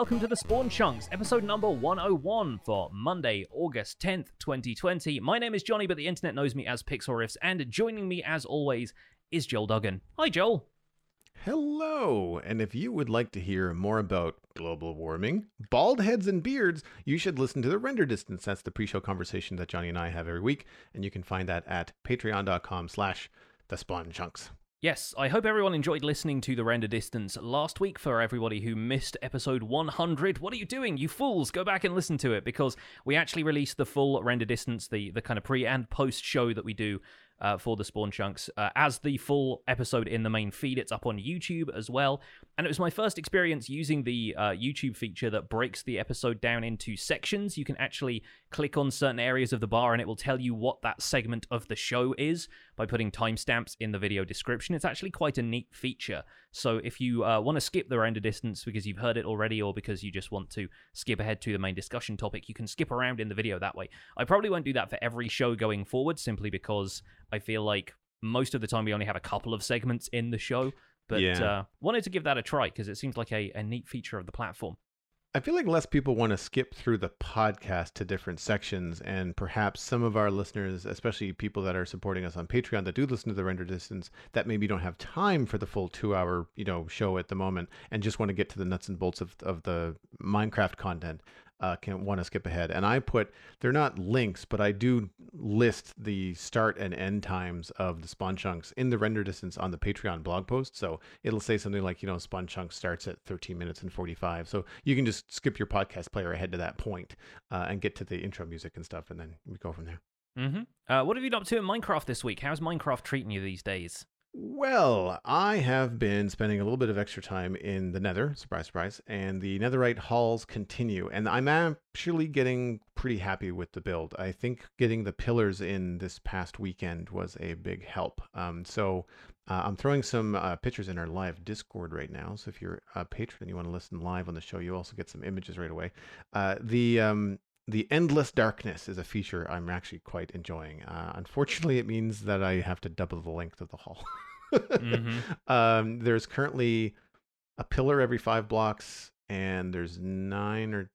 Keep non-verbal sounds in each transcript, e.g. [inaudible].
welcome to the Spawn Chunks, episode number 101 for Monday, August 10th, 2020. My name is Jonny, but the internet knows me as Pixel Riffs, and joining me as always is Joel Duggan. Hi, Joel. Hello, and if you would like to hear more about global warming, bald heads and beards, you should listen to the render distance. That's the pre-show conversation that Jonny and I have every week, and you can find that at patreon.com slash the spawn chunks. Yes, I hope everyone enjoyed listening to the render distance last week. For everybody who missed episode 100, what are you doing, you fools? Go back and listen to it because we actually released the full render distance, the the kind of pre and post show that we do uh, for the Spawn Chunks uh, as the full episode in the main feed. It's up on YouTube as well. And it was my first experience using the uh, YouTube feature that breaks the episode down into sections. You can actually click on certain areas of the bar and it will tell you what that segment of the show is by putting timestamps in the video description. It's actually quite a neat feature. So if you uh, want to skip the render distance because you've heard it already or because you just want to skip ahead to the main discussion topic, you can skip around in the video that way. I probably won't do that for every show going forward simply because I feel like most of the time we only have a couple of segments in the show. But Yeah. uh, wanted to give that a try because it seems like a, a neat feature of the platform. I feel like less people want to skip through the podcast to different sections, and perhaps some of our listeners, especially people that are supporting us on Patreon that do listen to the render distance, that maybe don't have time for the full two-hour, you know, show at the moment, and just want to get to the nuts and bolts of of the Minecraft content. Uh, can want to skip ahead, and I put they're not links, but I do list the start and end times of the spawn chunks in the render distance on the Patreon blog post. So it'll say something like, you know, spawn chunk starts at 13 minutes and 45. So you can just skip your podcast player ahead to that point, uh, and get to the intro music and stuff, and then we go from there. Mm-hmm. Uh, what have you been up to in Minecraft this week? How's Minecraft treating you these days? Well, I have been spending a little bit of extra time in the Nether, surprise, surprise, and the Netherite halls continue. And I'm actually getting pretty happy with the build. I think getting the pillars in this past weekend was a big help. Um, so uh, I'm throwing some uh, pictures in our live Discord right now. So if you're a patron and you want to listen live on the show, you also get some images right away. Uh, the um, the endless darkness is a feature I'm actually quite enjoying. Uh, unfortunately, it means that I have to double the length of the hall. Mhm. [laughs] um, there's currently a pillar every five blocks, and there's nine or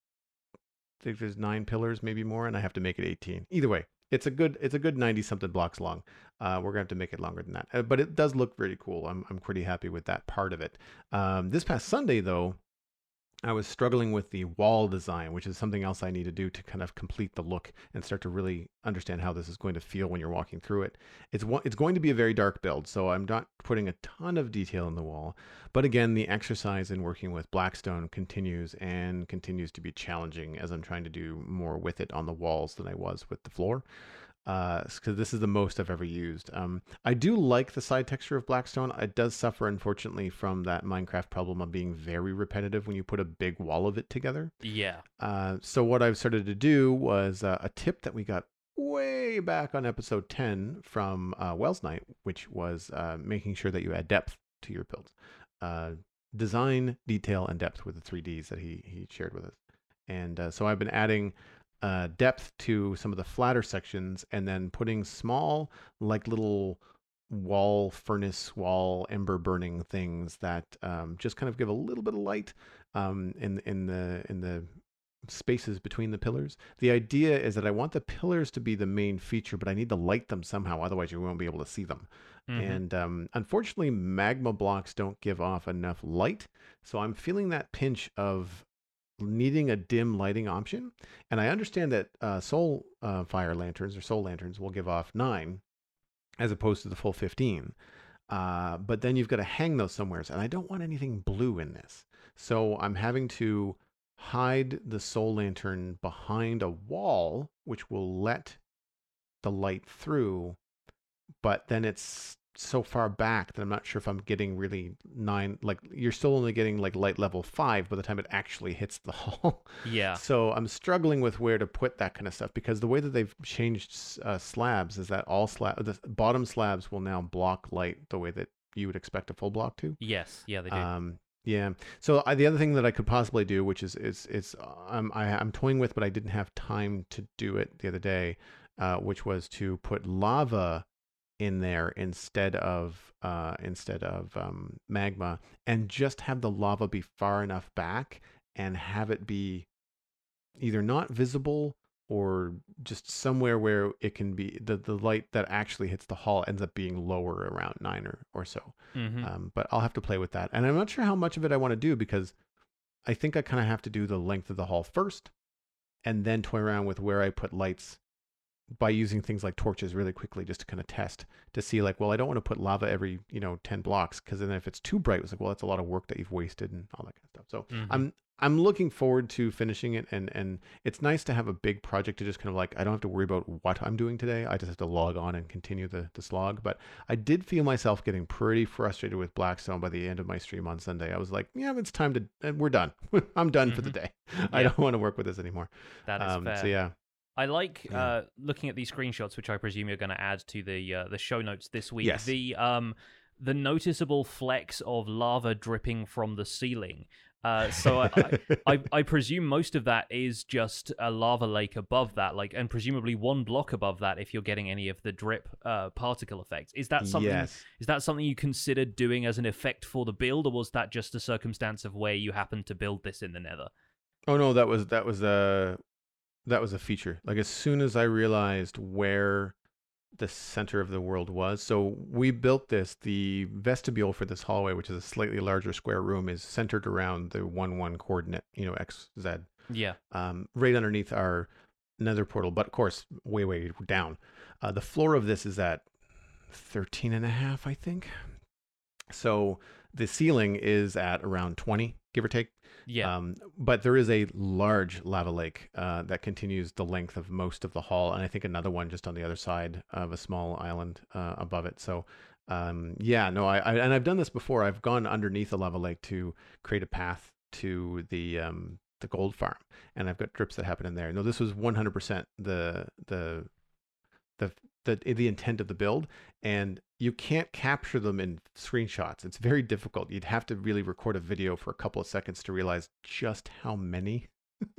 I think there's nine pillars, maybe more, and I have to make it 18. Either way, it's a good it's a good 90 something blocks long. Uh, we're gonna have to make it longer than that, uh, but it does look really cool. I'm I'm pretty happy with that part of it. Um, this past Sunday though. I was struggling with the wall design, which is something else I need to do to kind of complete the look and start to really understand how this is going to feel when you're walking through it. It's it's going to be a very dark build, so I'm not putting a ton of detail in the wall. But again, the exercise in working with Blackstone continues and continues to be challenging as I'm trying to do more with it on the walls than I was with the floor. Because this is the most I've ever used. Um, I do like the side texture of Blackstone. It does suffer, unfortunately, from that Minecraft problem of being very repetitive when you put a big wall of it together. Yeah. Uh, so what I've started to do was uh, a tip that we got way back on episode 10 from uh, Welsknight, which was uh, making sure that you add depth to your builds. Uh, design, detail, and depth were the three Ds that he, he shared with us. And uh, so I've been adding uh, depth to some of the flatter sections and then putting small, like little wall furnace wall ember burning things that um, just kind of give a little bit of light um, in in the in the spaces between the pillars. The idea is that I want the pillars to be the main feature, but I need to light them somehow. Otherwise, you won't be able to see them. Mhm. And um, unfortunately, magma blocks don't give off enough light. So I'm feeling that pinch of needing a dim lighting option. And I understand that uh, soul uh, fire lanterns or soul lanterns will give off nine as opposed to the full 15. Uh, but then you've got to hang those somewheres. And I don't want anything blue in this. So I'm having to hide the soul lantern behind a wall, which will let the light through. But then it's so far back that I'm not sure if I'm getting really nine. Like you're still only getting like light level five by the time it actually hits the [laughs] hall. Yeah. So I'm struggling with where to put that kind of stuff because the way that they've changed uh, slabs is that all slab the bottom slabs will now block light the way that you would expect a full block to. Yes. Yeah, they do. Um, yeah. So I, the other thing that I could possibly do, which is is is um, I, I'm toying with, but I didn't have time to do it the other day, uh, which was to put lava in there instead of uh, instead of um, magma, and just have the lava be far enough back and have it be either not visible or just somewhere where it can be the, the light that actually hits the hall ends up being lower around nine or, or so. Mhm. Um, but I'll have to play with that. And I'm not sure how much of it I want to do because I think I kind of have to do the length of the hall first and then toy around with where I put lights by using things like torches really quickly just to kind of test to see like, well, I don't want to put lava every, you know, 10 blocks because then if it's too bright, it's like, well, that's a lot of work that you've wasted and all that kind of stuff. So Mhm. I'm I'm looking forward to finishing it and and it's nice to have a big project to just kind of like I don't have to worry about what I'm doing today. I just have to log on and continue the the slog. But I did feel myself getting pretty frustrated with Blackstone by the end of my stream on Sunday. I was like, yeah, it's time to uh, we're done. [laughs] I'm done for the day. [laughs] I don't want to work with this anymore. That is Um, fair. so yeah. I like Yeah. uh, looking at these screenshots, which I presume you're going to add to the uh, the show notes this week. Yes. The um the noticeable flecks of lava dripping from the ceiling. Uh, so I, [laughs] I, I presume most of that is just a lava lake above that, like, and presumably one block above that if you're getting any of the drip uh, particle effects. Is that something? yes. Is that something you considered doing as an effect for the build, or was that just a circumstance of where you happened to build this in the Nether? Oh no, that was that was a that was a feature. Like as soon as I realized where the center of the world was, so we built this. The vestibule for this hallway, which is a slightly larger square room, is centered around the one one coordinate, you know, x z. Yeah. Um, right underneath our nether portal, but of course, way way down. Uh, the floor of this is at 13 and a half, I think. So the ceiling is at around 20, give or take. Yeah. Um, but there is a large lava lake uh, that continues the length of most of the hall, and I think another one just on the other side of a small island uh, above it. So, um, yeah, no, I, I and I've done this before. I've gone underneath a lava lake to create a path to the um, the gold farm, and I've got drips that happen in there. No, this was 100% the the the the the intent of the build, and you can't capture them in screenshots. It's very difficult. You'd have to really record a video for a couple of seconds to realize just how many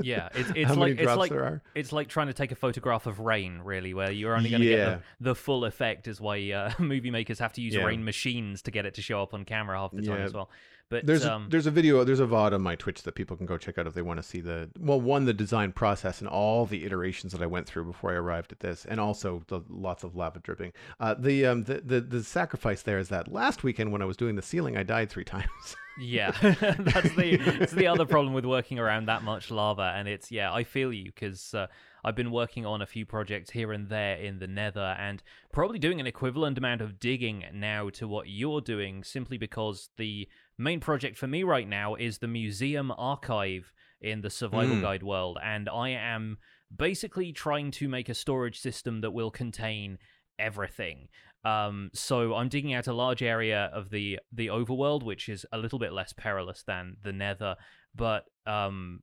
yeah. It's [laughs] it's how like many it's like there are. it's like trying to take a photograph of rain, really, where you're only going to get the, the full effect. Is why uh, [laughs] movie makers have to use Yeah. rain machines to get it to show up on camera half the time Yeah. as well. But There's um, a, there's a video there's a VOD on my Twitch that people can go check out if they want to see the well one the design process and all the iterations that I went through before I arrived at this and also the lots of lava dripping. Uh, the um the, the the sacrifice there is that last weekend when I was doing the ceiling I died three [laughs] times. Yeah, [laughs] that's the the other problem with working around that much lava, and it's yeah, I feel you because uh, I've been working on a few projects here and there in the Nether, and probably doing an equivalent amount of digging now to what you're doing, simply because the main project for me right now is the museum archive in the survival Mm. guide world, and I am basically trying to make a storage system that will contain everything. Um, so I'm digging out a large area of the the overworld, which is a little bit less perilous than the Nether, but um,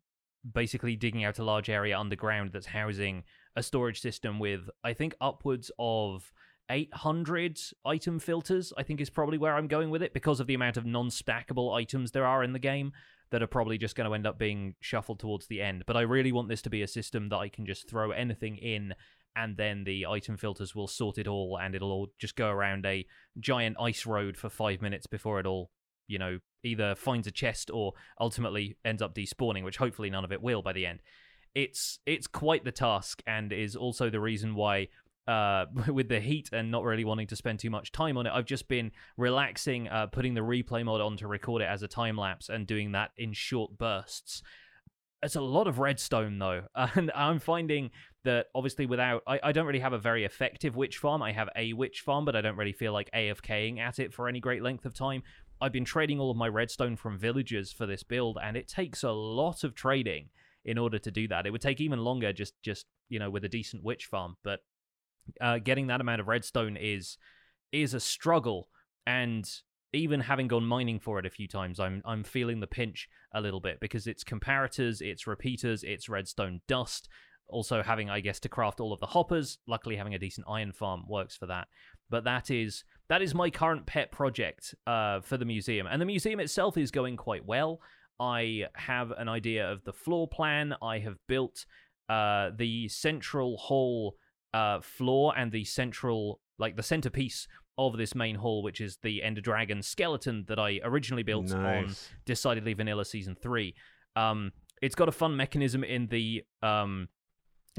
basically digging out a large area underground that's housing a storage system with I think upwards of 800 item filters. I think is probably where I'm going with it because of the amount of non-stackable items there are in the game that are probably just going to end up being shuffled towards the end. But I really want this to be a system that I can just throw anything in and then the item filters will sort it all and it'll all just go around a giant ice road for five minutes before it all you know either finds a chest or ultimately ends up despawning which hopefully none of it will by the end it's it's quite the task and is also the reason why uh, [laughs] with the heat and not really wanting to spend too much time on it, I've just been relaxing, uh, putting the replay mod on to record it as a time lapse and doing that in short bursts. It's a lot of redstone though, [laughs] and I'm finding that obviously without I, I don't really have a very effective witch farm. I have a witch farm, but I don't really feel like AFKing at it for any great length of time. I've been trading all of my redstone from villagers for this build, and it takes a lot of trading in order to do that. It would take even longer just just you know with a decent witch farm, but uh, getting that amount of redstone is is a struggle, and even having gone mining for it a few times, I'm I'm feeling the pinch a little bit because it's comparators, it's repeaters, it's redstone dust. Also having, I guess, to craft all of the hoppers. Luckily, having a decent iron farm works for that. But that is that is my current pet project uh, for the museum, and the museum itself is going quite well. I have an idea of the floor plan. I have built uh, the central hall uh, floor and the central, like the centerpiece of this main hall, which is the Ender Dragon skeleton that I originally built on. Decidedly Vanilla Season 3. Um, it's got a fun mechanism in the um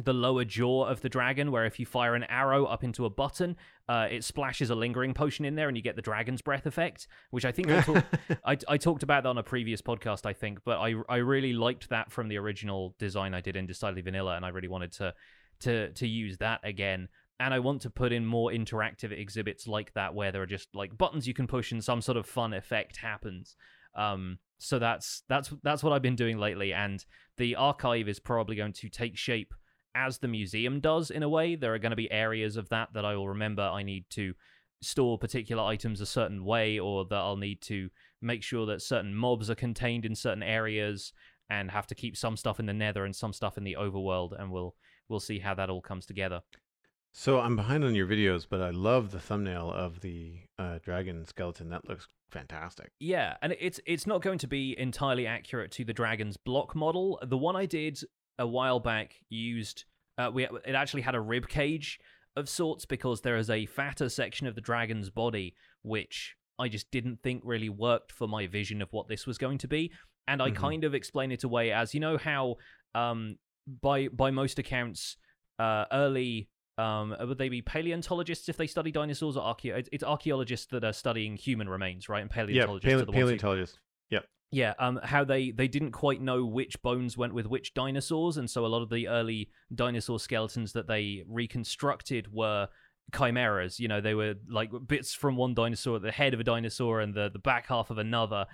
the lower jaw of the dragon, where if you fire an arrow up into a button, uh, it splashes a lingering potion in there, and you get the dragon's breath effect, which I think I, talk- [laughs] I, I talked about that on a previous podcast, I think. But I I really liked that from the original design I did in Decidedly Vanilla, and I really wanted to to to use that again. And I want to put in more interactive exhibits like that, where there are just like buttons you can push, and some sort of fun effect happens. Um, so that's that's that's what I've been doing lately, and the archive is probably going to take shape as the museum does in a way. There are going to be areas of that that I will remember I need to store particular items a certain way, or that I'll need to make sure that certain mobs are contained in certain areas, and have to keep some stuff in the Nether and some stuff in the Overworld, and we'll we'll see how that all comes together. So I'm behind on your videos, but I love the thumbnail of the uh, dragon skeleton. That looks fantastic. Yeah, and it's it's not going to be entirely accurate to the dragon's block model. The one I did a while back used uh, we it actually had a rib cage of sorts because there is a fatter section of the dragon's body which I just didn't think really worked for my vision of what this was going to be, and I Mhm. kind of explain it away as you know how um by by most accounts uh early um would they be paleontologists if they study dinosaurs or archae- it's- archaeologists that are studying human remains right and Yeah, paleontologists paleo- are the ones who paleontologist. yeah, um, how they they didn't quite know which bones went with which dinosaurs, and so a lot of the early dinosaur skeletons that they reconstructed were chimeras. You know, they were like bits from one dinosaur, the head of a dinosaur, and the the back half of another.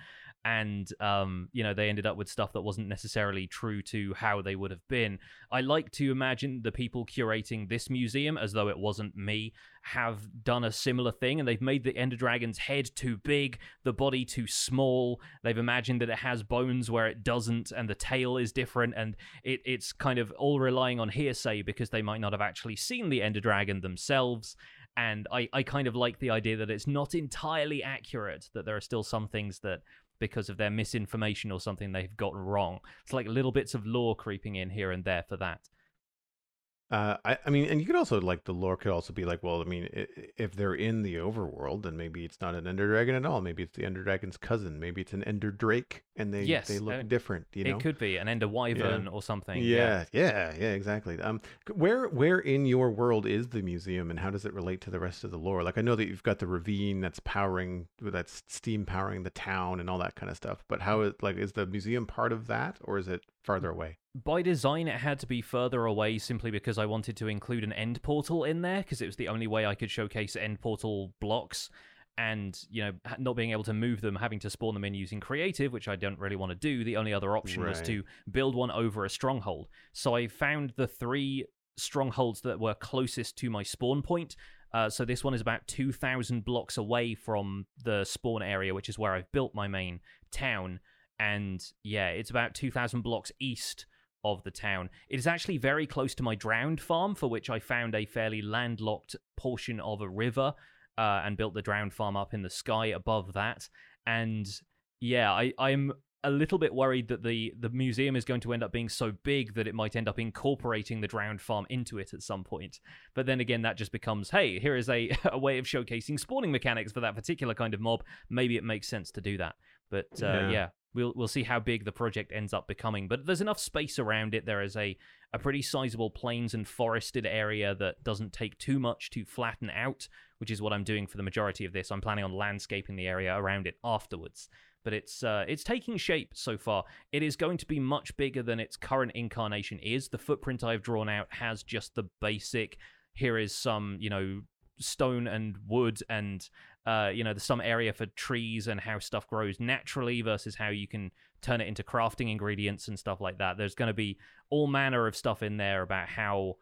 And um, you know, they ended up with stuff that wasn't necessarily true to how they would have been. I like to imagine the people curating this museum, as though it wasn't me, have done a similar thing, and they've made the Ender Dragon's head too big, the body too small. They've imagined that it has bones where it doesn't, and the tail is different, and it, it's kind of all relying on hearsay because they might not have actually seen the Ender Dragon themselves. And I, I kind of like the idea that it's not entirely accurate, that there are still some things that, because of their misinformation or something, they've gotten wrong. It's like little bits of lore creeping in here and there for that. Uh, I, I mean, and you could also like the lore could also be like, well, I mean, if they're in the overworld, then maybe it's not an Ender Dragon at all. Maybe it's the Ender Dragon's cousin. Maybe it's an Ender Drake, and they Yes, they look uh, different. You know, It could be an Ender Wyvern or something. yeah, yeah, yeah, exactly. Um, where where in your world is the museum, and how does it relate to the rest of the lore? Like, I know that you've got the ravine that's powering, that's steam powering the town and all that kind of stuff. But how is like is the museum part of that, or is it farther away? by design it had to be further away simply because I wanted to include an end portal in there because it was the only way I could showcase end portal blocks and you know not being able to move them having to spawn them in using creative which I don't really want to do the only other option was to build one over a stronghold so I found the three strongholds that were closest to my spawn point uh, so this one is about 2,000 blocks away from the spawn area, which is where I've built my main town. And yeah, it's about 2,000 blocks east of the town. It is actually very close to my drowned farm, for which I found a fairly landlocked portion of a river uh, and built the drowned farm up in the sky above that. And yeah, I, I'm a little bit worried that the the museum is going to end up being so big that it might end up incorporating the drowned farm into it at some point. But then again, that just becomes, hey, here is a, [laughs] a way of showcasing spawning mechanics for that particular kind of mob. Maybe it makes sense to do that. But uh, Yeah. yeah, we'll we'll see how big the project ends up becoming. But there's enough space around it. There is a a pretty sizable plains and forested area that doesn't take too much to flatten out, which is what I'm doing for the majority of this. I'm planning on landscaping the area around it afterwards. But it's uh, it's taking shape so far. It is going to be much bigger than its current incarnation is. The footprint I've drawn out has just the basic. Here is some, you know, stone and wood and uh, you know, there's some area for trees and how stuff grows naturally versus how you can turn it into crafting ingredients and stuff like that. There's going to be all manner of stuff in there about how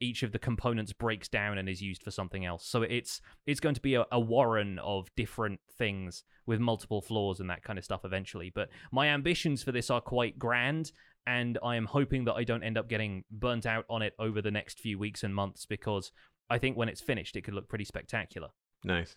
each of the components breaks down and is used for something else. So it's it's going to be a, a warren of different things with multiple floors and that kind of stuff eventually. But my ambitions for this are quite grand, and I am hoping that I don't end up getting burnt out on it over the next few weeks and months because I think when it's finished, it could look pretty spectacular. Nice.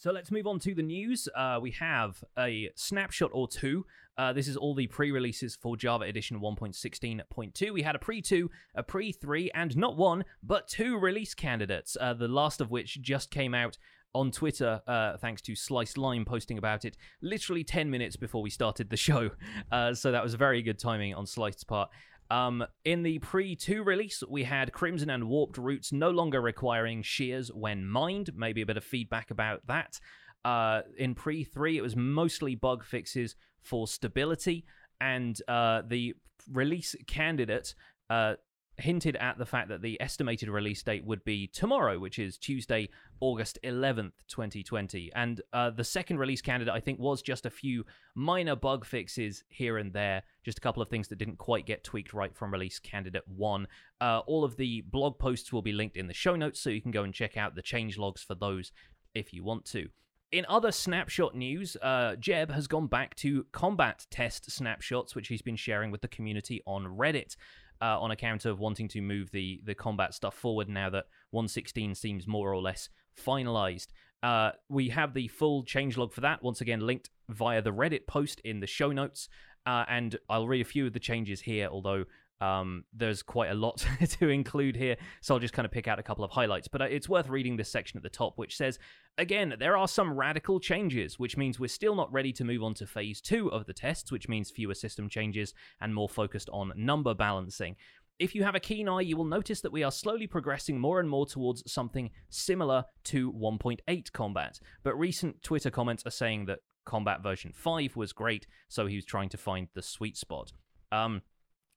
So let's move on to the news. Uh, we have a snapshot or two. Uh, this is all the pre releases for Java Edition 1.16.2. We had a pre 2, a pre 3, and not one, but two release candidates, uh, the last of which just came out on Twitter, uh, thanks to Sliced Lime posting about it literally 10 minutes before we started the [laughs] show. Uh, so that was very good timing on Sliced's part. Um, in the pre 2 release, we had Crimson and Warped Roots no longer requiring shears when mined. Maybe a bit of feedback about that. Uh, in pre 3, it was mostly bug fixes for stability, and uh, the release candidate uh, hinted at the fact that the estimated release date would be tomorrow, which is Tuesday, August 11th, 2020. And uh, the second release candidate, I think, was just a few minor bug fixes here and there, just a couple of things that didn't quite get tweaked right from release candidate one. Uh, all of the blog posts will be linked in the show notes, so you can go and check out the change logs for those if you want to. In other snapshot news, uh, Jeb has gone back to combat test snapshots, which he's been sharing with the community on Reddit uh, on account of wanting to move the the combat stuff forward now that 116 seems more or less finalized. Uh, we have the full changelog for that, once again linked via the Reddit post in the show notes. Uh, and I'll read a few of the changes here, although um, there's quite a lot [laughs] to include here, so I'll just kind of pick out a couple of highlights. But uh, it's worth reading this section at the top, which says again, there are some radical changes, which means we're still not ready to move on to phase two of the tests, which means fewer system changes and more focused on number balancing. If you have a keen eye, you will notice that we are slowly progressing more and more towards something similar to 1.8 combat. But recent Twitter comments are saying that combat version 5 was great, so he was trying to find the sweet spot. Um,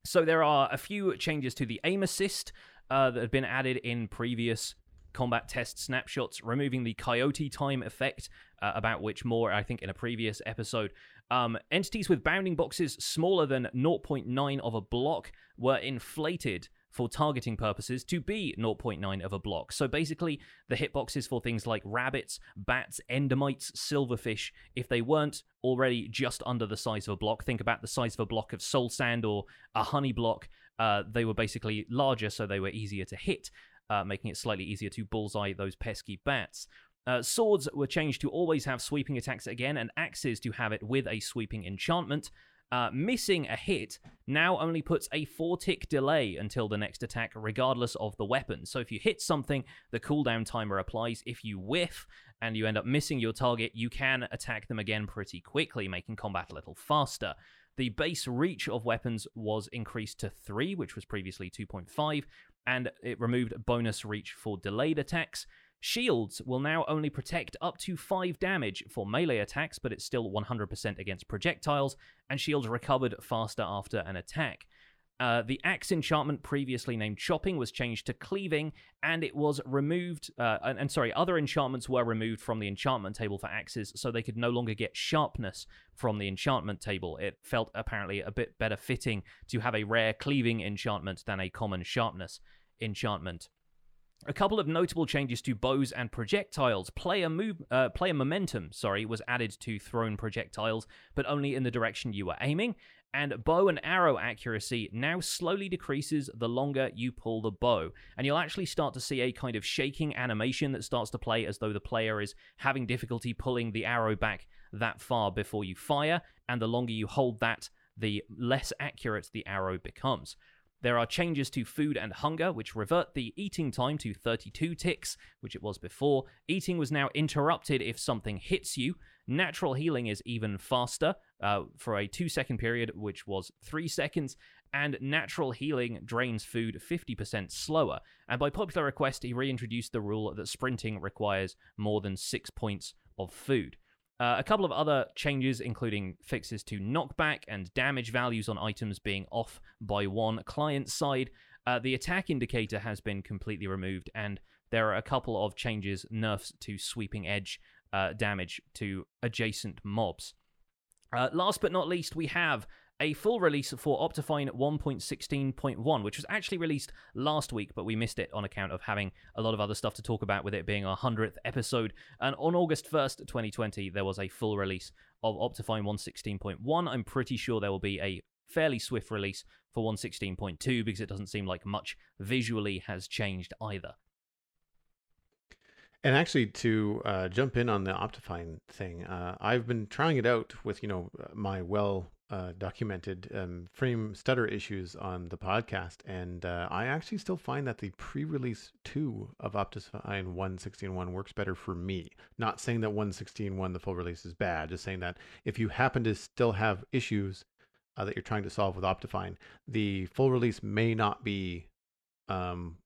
so there are a few changes to the aim assist uh, that have been added in previous combat test snapshots, removing the coyote time effect, uh, about which more, I think, in a previous episode. Um, entities with bounding boxes smaller than 0.9 of a block were inflated for targeting purposes to be 0.9 of a block. So basically, the hitboxes for things like rabbits, bats, endermites, silverfish, if they weren't already just under the size of a block, think about the size of a block of soul sand or a honey block, uh, they were basically larger, so they were easier to hit, uh, making it slightly easier to bullseye those pesky bats. Uh, swords were changed to always have sweeping attacks again, and axes to have it with a sweeping enchantment. Uh, missing a hit now only puts a 4 tick delay until the next attack, regardless of the weapon. So if you hit something, the cooldown timer applies. If you whiff and you end up missing your target, you can attack them again pretty quickly, making combat a little faster. The base reach of weapons was increased to 3, which was previously 2.5, and it removed bonus reach for delayed attacks. Shields will now only protect up to 5 damage for melee attacks, but it's still 100% against projectiles, and shields recovered faster after an attack. Uh, the axe enchantment, previously named chopping, was changed to cleaving, and it was removed. Uh, and, and, sorry, other enchantments were removed from the enchantment table for axes, so they could no longer get sharpness from the enchantment table. It felt apparently a bit better fitting to have a rare cleaving enchantment than a common sharpness enchantment. A couple of notable changes to bows and projectiles. Player move, uh, player momentum, sorry, was added to thrown projectiles, but only in the direction you were aiming. And bow and arrow accuracy now slowly decreases the longer you pull the bow. And you'll actually start to see a kind of shaking animation that starts to play as though the player is having difficulty pulling the arrow back that far before you fire. And the longer you hold that, the less accurate the arrow becomes. There are changes to food and hunger, which revert the eating time to 32 ticks, which it was before. Eating was now interrupted if something hits you. Natural healing is even faster uh, for a two second period, which was three seconds. And natural healing drains food 50% slower. And by popular request, he reintroduced the rule that sprinting requires more than six points of food. Uh, a couple of other changes, including fixes to knockback and damage values on items being off by one client side. Uh, the attack indicator has been completely removed, and there are a couple of changes, nerfs to sweeping edge uh, damage to adjacent mobs. Uh, last but not least, we have a full release for Optifine 1.16.1, which was actually released last week, but we missed it on account of having a lot of other stuff to talk about with it being our 100th episode. And on August 1st, 2020, there was a full release of Optifine 1.16.1. I'm pretty sure there will be a fairly swift release for 1.16.2 because it doesn't seem like much visually has changed either. And actually, to uh, jump in on the Optifine thing, uh, I've been trying it out with you know my well uh, documented um, frame stutter issues on the podcast, and uh, I actually still find that the pre-release two of Optifine 1.16.1 works better for me. Not saying that 1.16.1 the full release is bad, just saying that if you happen to still have issues uh, that you're trying to solve with Optifine, the full release may not be um,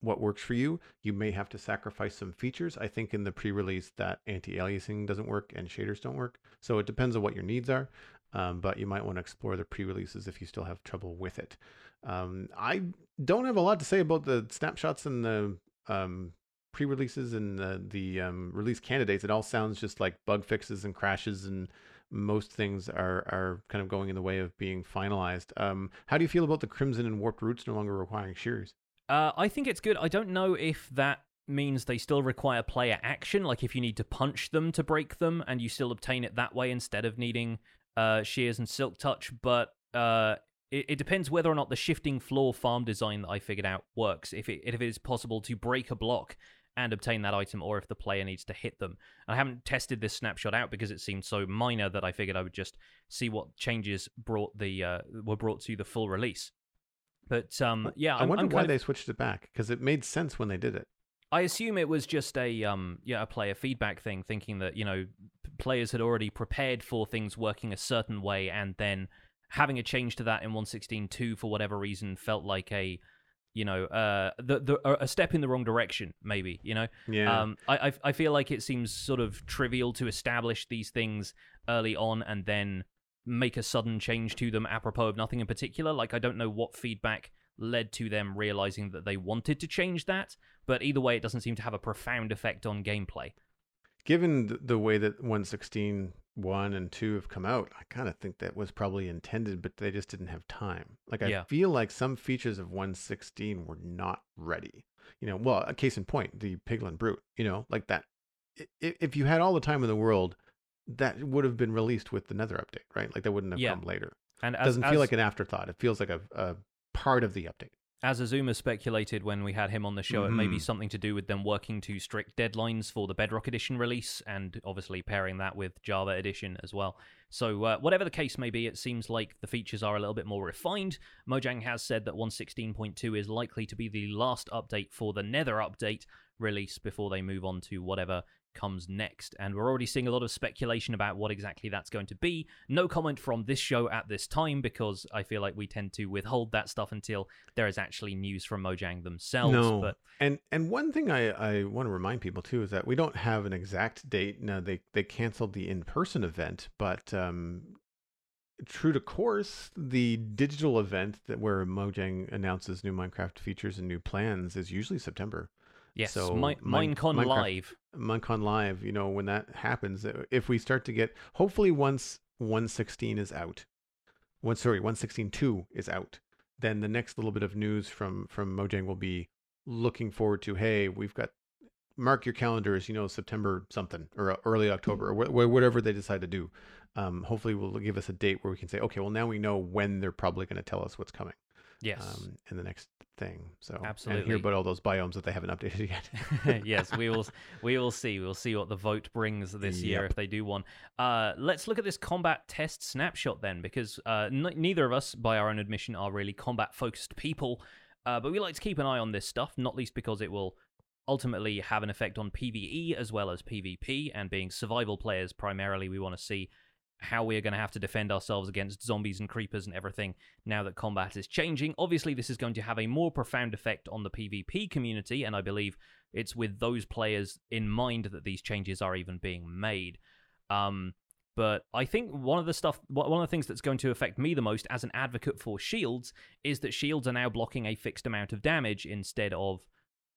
what works for you. You may have to sacrifice some features. I think in the pre-release that anti-aliasing doesn't work and shaders don't work. So it depends on what your needs are. Um, but you might want to explore the pre-releases if you still have trouble with it. Um, I don't have a lot to say about the snapshots and the um, pre-releases and the, the um, release candidates. It all sounds just like bug fixes and crashes, and most things are are kind of going in the way of being finalized. Um, how do you feel about the Crimson and Warped Roots no longer requiring shears? Uh, I think it's good. I don't know if that means they still require player action, like if you need to punch them to break them, and you still obtain it that way instead of needing uh, shears and silk touch. But uh, it, it, depends whether or not the shifting floor farm design that I figured out works. If it if it is possible to break a block and obtain that item, or if the player needs to hit them. I haven't tested this snapshot out because it seemed so minor that I figured I would just see what changes brought the uh, were brought to the full release. But um, yeah, I wonder I'm why of, they switched it back because it made sense when they did it. I assume it was just a um, yeah, a player feedback thing, thinking that you know players had already prepared for things working a certain way, and then having a change to that in 116.2 for whatever reason felt like a you know uh the, the a step in the wrong direction maybe you know yeah um I, I feel like it seems sort of trivial to establish these things early on and then make a sudden change to them apropos of nothing in particular. Like, I don't know what feedback led to them realizing that they wanted to change that, but either way, it doesn't seem to have a profound effect on gameplay. Given the way that 116 1 and 2 have come out, I kind of think that was probably intended, but they just didn't have time. Like, I Yeah. feel like some features of 116 were not ready. You know, well, a case in point, the Piglin Brute, you know, like that. If you had all the time in the world, that would have been released with the Nether update, right? Like that wouldn't have Yeah. come later. And It as, doesn't as, feel like an afterthought. It feels like a, a part of the update. as Azuma speculated when we had him on the show, it may be Mhm. something to do with them working to strict deadlines for the Bedrock Edition release, and obviously pairing that with Java Edition as well. So, uh, whatever the case may be, it seems like the features are a little bit more refined. Mojang has said that 116.2 is likely to be the last update for the Nether update release before they move on to whatever comes next. And we're already seeing a lot of speculation about what exactly that's going to be. No comment from this show at this time because I feel like we tend to withhold that stuff until there is actually news from Mojang themselves. No, But and and one thing I, I want to remind people too is that we don't have an exact date. Now they they canceled the in person event, but um, true to course, the digital event that where Mojang announces new Minecraft features and new plans is usually September. Yes, So, Mi- Minecon Minecraft- Live. Minecon Live, you know, when that happens, if we start to get, hopefully once 116 is out, one sorry, 116.2 is out, then the next little bit of news from from Mojang will be looking forward to, hey, we've got mark your calendars, you know, September something or uh, early October or wh- whatever they decide to do. Um, hopefully, will give us a date where we can say, okay, well, now we know when they're probably going to tell us what's coming Yes. um, in the next thing. So and Absolutely. hear about all those biomes that they haven't updated yet. [laughs] yes, we will. We will see. We'll see what the vote brings this year if they do one. Uh, let's look at this combat test snapshot then, because uh, n- neither of us, by our own admission, are really combat-focused people. Uh, but we like to keep an eye on this stuff, not least because it will ultimately have an effect on PVE as well as PvP. And being survival players primarily, we want to see how we are going to have to defend ourselves against zombies and creepers and everything now that combat is changing. Obviously, this is going to have a more profound effect on the PvP community, and I believe it's with those players in mind that these changes are even being made. Um, but I think one of the stuff, one of the things that's going to affect me the most as an advocate for shields is that shields are now blocking a fixed amount of damage instead of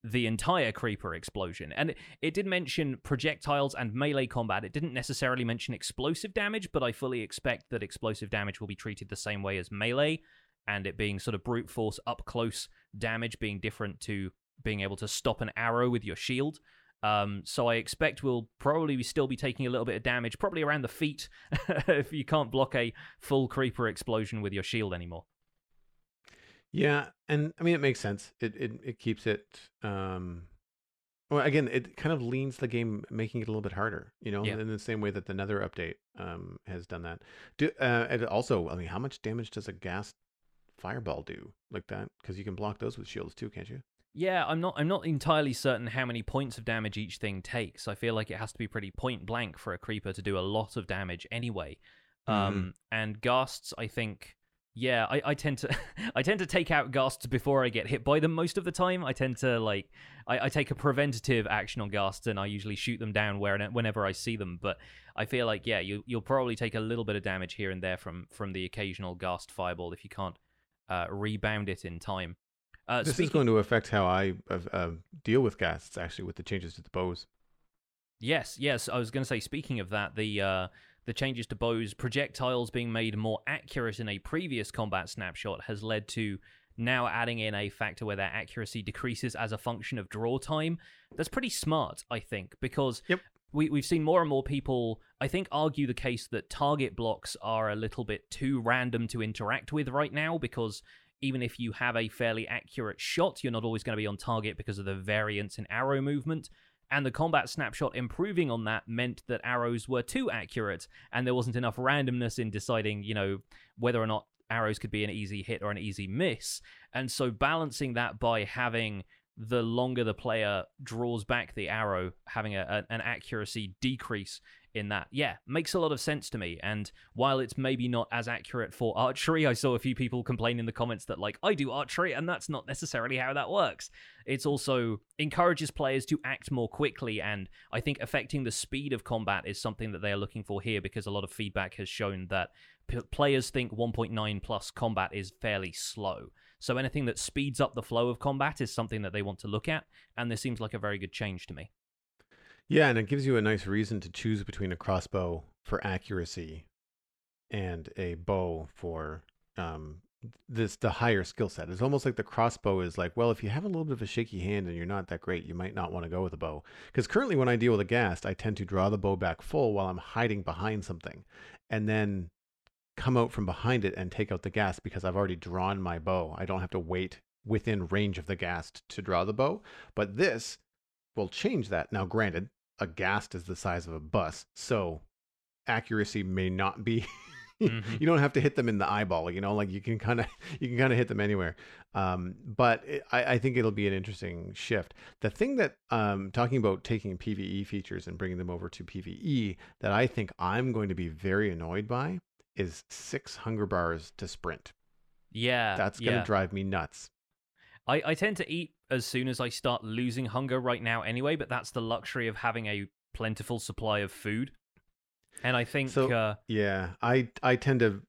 the entire creeper explosion. And it, did mention projectiles and melee combat. It didn't necessarily mention explosive damage, but I fully expect that explosive damage will be treated the same way as melee, and it being sort of brute force up close damage being different to being able to stop an arrow with your shield. Um, so I expect we'll probably still be taking a little bit of damage, probably around the feet, [laughs] if you can't block a full creeper explosion with your shield anymore. Yeah, and I mean it makes sense. It it it keeps it. Um, Well, again, it kind of leans the game, making it a little bit harder. You know, Yeah. in the same way that the Nether update um, has done that. Do uh, and also, I mean, how much damage does a ghast fireball do like that? Because you can block those with shields too, can't you? Yeah, I'm not I'm not entirely certain how many points of damage each thing takes. I feel like it has to be pretty point blank for a creeper to do a lot of damage anyway. Um and ghasts, I think yeah, I, I tend to [laughs] I tend to take out ghasts before I get hit by them most of the time. I tend to like I, I take a preventative action on ghasts and I usually shoot them down where whenever I see them. But I feel like yeah, you you'll probably take a little bit of damage here and there from from the occasional ghast fireball if you can't uh, rebound it in time. Uh, this speaking- is going to affect how I uh, uh, deal with ghasts, actually, with the changes to the bows. Yes, yes. I was going to say. Speaking of that, the uh, the changes to bows, projectiles being made more accurate in a previous combat snapshot has led to now adding in a factor where their accuracy decreases as a function of draw time. That's pretty smart, I think, because Yep. we we've seen more and more people, I think, argue the case that target blocks are a little bit too random to interact with right now because. Even if you have a fairly accurate shot, you're not always going to be on target because of the variance in arrow movement. And the combat snapshot improving on that meant that arrows were too accurate, and there wasn't enough randomness in deciding, you know, whether or not arrows could be an easy hit or an easy miss. And so balancing that by having the longer the player draws back the arrow, having a, a- an accuracy decrease in that, yeah, makes a lot of sense to me. And while it's maybe not as accurate for archery, I saw a few people complain in the comments that, like, I do archery, and that's not necessarily how that works. It's also encourages players to act more quickly, and I think affecting the speed of combat is something that they are looking for here because a lot of feedback has shown that p- players think 1.9 plus combat is fairly slow. So anything that speeds up the flow of combat is something that they want to look at, and this seems like a very good change to me. Yeah, and it gives you a nice reason to choose between a crossbow for accuracy and a bow for um this the higher skill set. It's almost like the crossbow is like, well, if you have a little bit of a shaky hand and you're not that great, you might not want to go with a bow. Because currently when I deal with a ghast, I tend to draw the bow back full while I'm hiding behind something. And then come out from behind it and take out the ghast because I've already drawn my bow. I don't have to wait within range of the ghast to draw the bow. But this will change that. Now, granted, a ghast is the size of a bus, so accuracy may not be. [laughs] Mhm. you don't have to hit them in the eyeball, you know, like you can kind of [laughs] you can kind of hit them anywhere. Um, but it, I, I think it'll be an interesting shift. The thing that um, talking about taking PVE features and bringing them over to PVE that I think I'm going to be very annoyed by is six hunger bars to sprint. Yeah, That's going to yeah. drive me nuts. I, I tend to eat as soon as I start losing hunger right now anyway, but that's the luxury of having a plentiful supply of food. And I think So- uh, Yeah, I I tend to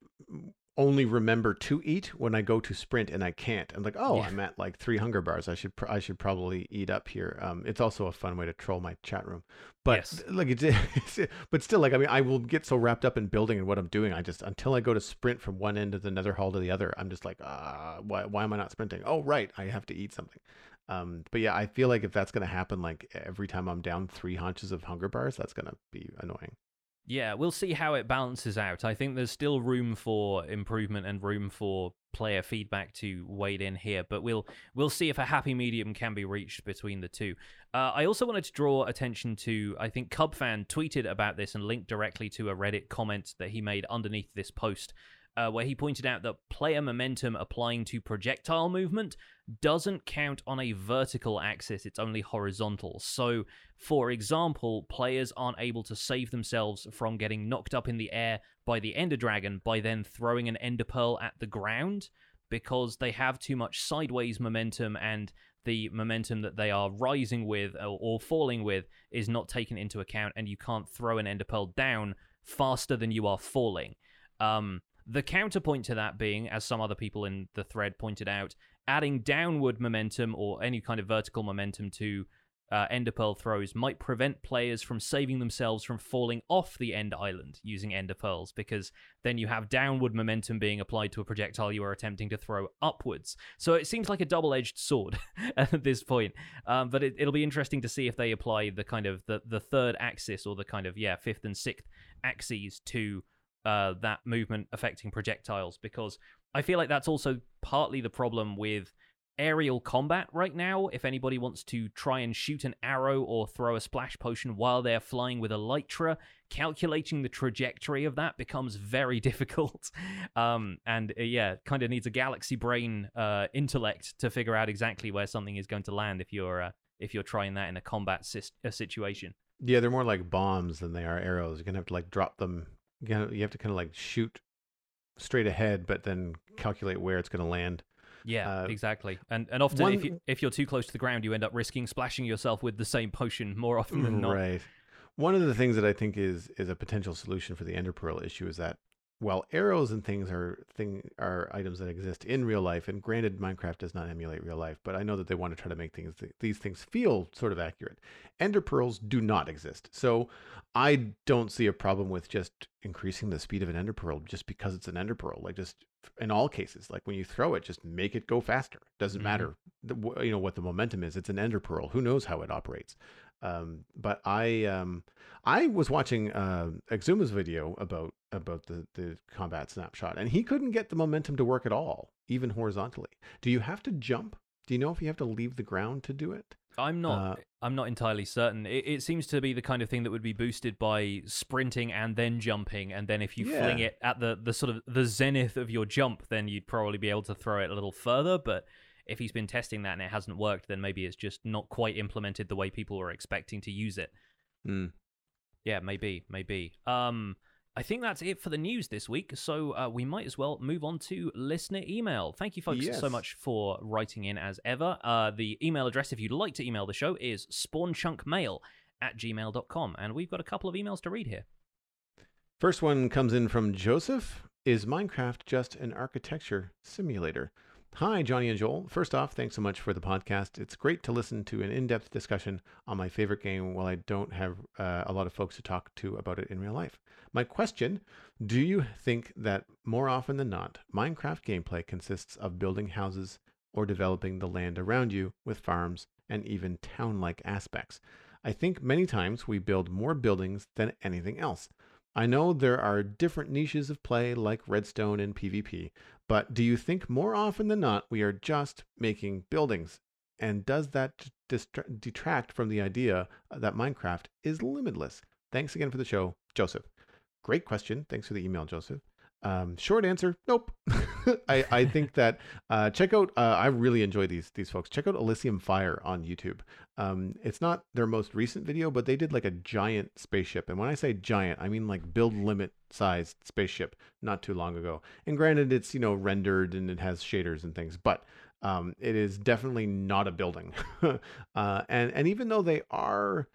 only remember to eat when I go to sprint and I can't. I'm like, oh, Yeah. I'm at like three hunger bars. I should pr- I should probably eat up here. Um, it's also a fun way to troll my chat room. But Yes. like it's, [laughs] it's but still like I mean I will get so wrapped up in building and what I'm doing. I just until I go to sprint from one end of the nether hall to the other, I'm just like, uh, why why am I not sprinting? Oh right, I have to eat something. Um, but yeah, I feel like if that's gonna happen like every time I'm down three hunches of hunger bars, that's gonna be annoying. Yeah, we'll see how it balances out. I think there's still room for improvement and room for player feedback to wade in here, but we'll we'll see if a happy medium can be reached between the two. Uh, I also wanted to draw attention to I think Cubfan tweeted about this and linked directly to a Reddit comment that he made underneath this post. Uh, where he pointed out that player momentum applying to projectile movement doesn't count on a vertical axis, it's only horizontal. So, for example, players aren't able to save themselves from getting knocked up in the air by the Ender Dragon by then throwing an Ender Pearl at the ground because they have too much sideways momentum and the momentum that they are rising with or, falling with is not taken into account, and you can't throw an Ender Pearl down faster than you are falling. Um, the counterpoint to that being, as some other people in the thread pointed out, adding downward momentum or any kind of vertical momentum to uh, Ender Pearl throws might prevent players from saving themselves from falling off the end island using Ender Pearls, because then you have downward momentum being applied to a projectile you are attempting to throw upwards. So it seems like a double-edged sword [laughs] at this point. Um, but it, it'll be interesting to see if they apply the kind of the, the third axis or the kind of yeah fifth and sixth axes to uh, that movement affecting projectiles because I feel like that's also partly the problem with aerial combat right now. If anybody wants to try and shoot an arrow or throw a splash potion while they're flying with elytra, calculating the trajectory of that becomes very [laughs] difficult. Um, and uh, yeah, kind of needs a galaxy brain uh, intellect to figure out exactly where something is going to land if you're uh, if you're trying that in a combat a situation. Yeah, they're more like bombs than they are arrows. You're gonna have to like drop them. You, know, you have to kind of like shoot straight ahead, but then calculate where it's gonna land. Yeah, Uh, exactly. And and often one- if you if you're too close to the ground, you end up risking splashing yourself with the same potion more often than not. Right. One of the things that I think is is a potential solution for the ender pearl issue is that while arrows and things are thing are items that exist in real life, and granted, Minecraft does not emulate real life, but I know that they want to try to make things these things feel sort of accurate. Ender pearls do not exist, so I don't see a problem with just increasing the speed of an ender pearl just because it's an ender pearl. Like just in all cases, like when you throw it, just make it go faster. Doesn't Mhm. matter, the, you know what the momentum is. It's an ender pearl. Who knows how it operates? Um, but I um, I was watching uh, Exuma's video about about the the combat snapshot, and he couldn't get the momentum to work at all, even horizontally. Do you have to jump? Do you know if you have to leave the ground to do it? I'm not. Uh, I'm not entirely certain. It, it seems to be the kind of thing that would be boosted by sprinting and then jumping, and then if you fling it at the the sort of the zenith of your jump, then you'd probably be able to throw it a little further. But if he's been testing that and it hasn't worked, then maybe it's just not quite implemented the way people were expecting to use it. Mm. Yeah, maybe, maybe. Um, I think that's it for the news this week. So uh, we might as well move on to listener email. Thank you, folks, so much for writing in as ever. Uh, the email address, if you'd like to email the show, is spawnchunkmail at gmail.com. And we've got a couple of emails to read here. First one comes in from Joseph. Is Minecraft just an architecture simulator? Hi, Jonny and Joel. First off, thanks so much for the podcast. It's great to listen to an in depth discussion on my favorite game while I don't have uh, a lot of folks to talk to about it in real life. My question Do you think that more often than not, Minecraft gameplay consists of building houses or developing the land around you with farms and even town like aspects? I think many times we build more buildings than anything else. I know there are different niches of play like redstone and PvP, but do you think more often than not we are just making buildings? And does that detract from the idea that Minecraft is limitless? Thanks again for the show, Joseph. Great question. Thanks for the email, Joseph. Um, short answer, nope. [laughs] I, I think that uh, check out. Uh, I really enjoy these these folks. Check out Elysium Fire on YouTube. Um, it's not their most recent video, but they did like a giant spaceship. And when I say giant, I mean like build limit sized spaceship not too long ago. And granted, it's you know rendered and it has shaders and things, but um, it is definitely not a building. [laughs] uh, and and even though they are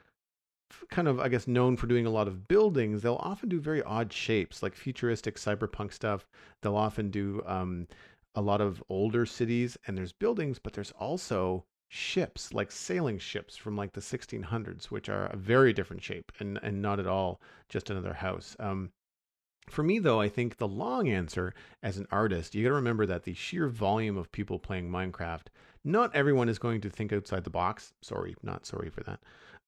kind of I guess known for doing a lot of buildings, they'll often do very odd shapes, like futuristic cyberpunk stuff. They'll often do um, a lot of older cities, and there's buildings, but there's also ships, like sailing ships from like the 1600s, which are a very different shape and and not at all just another house. Um, for me, though, I think the long answer as an artist, you got to remember that the sheer volume of people playing Minecraft, not everyone is going to think outside the box. Sorry, not sorry for that.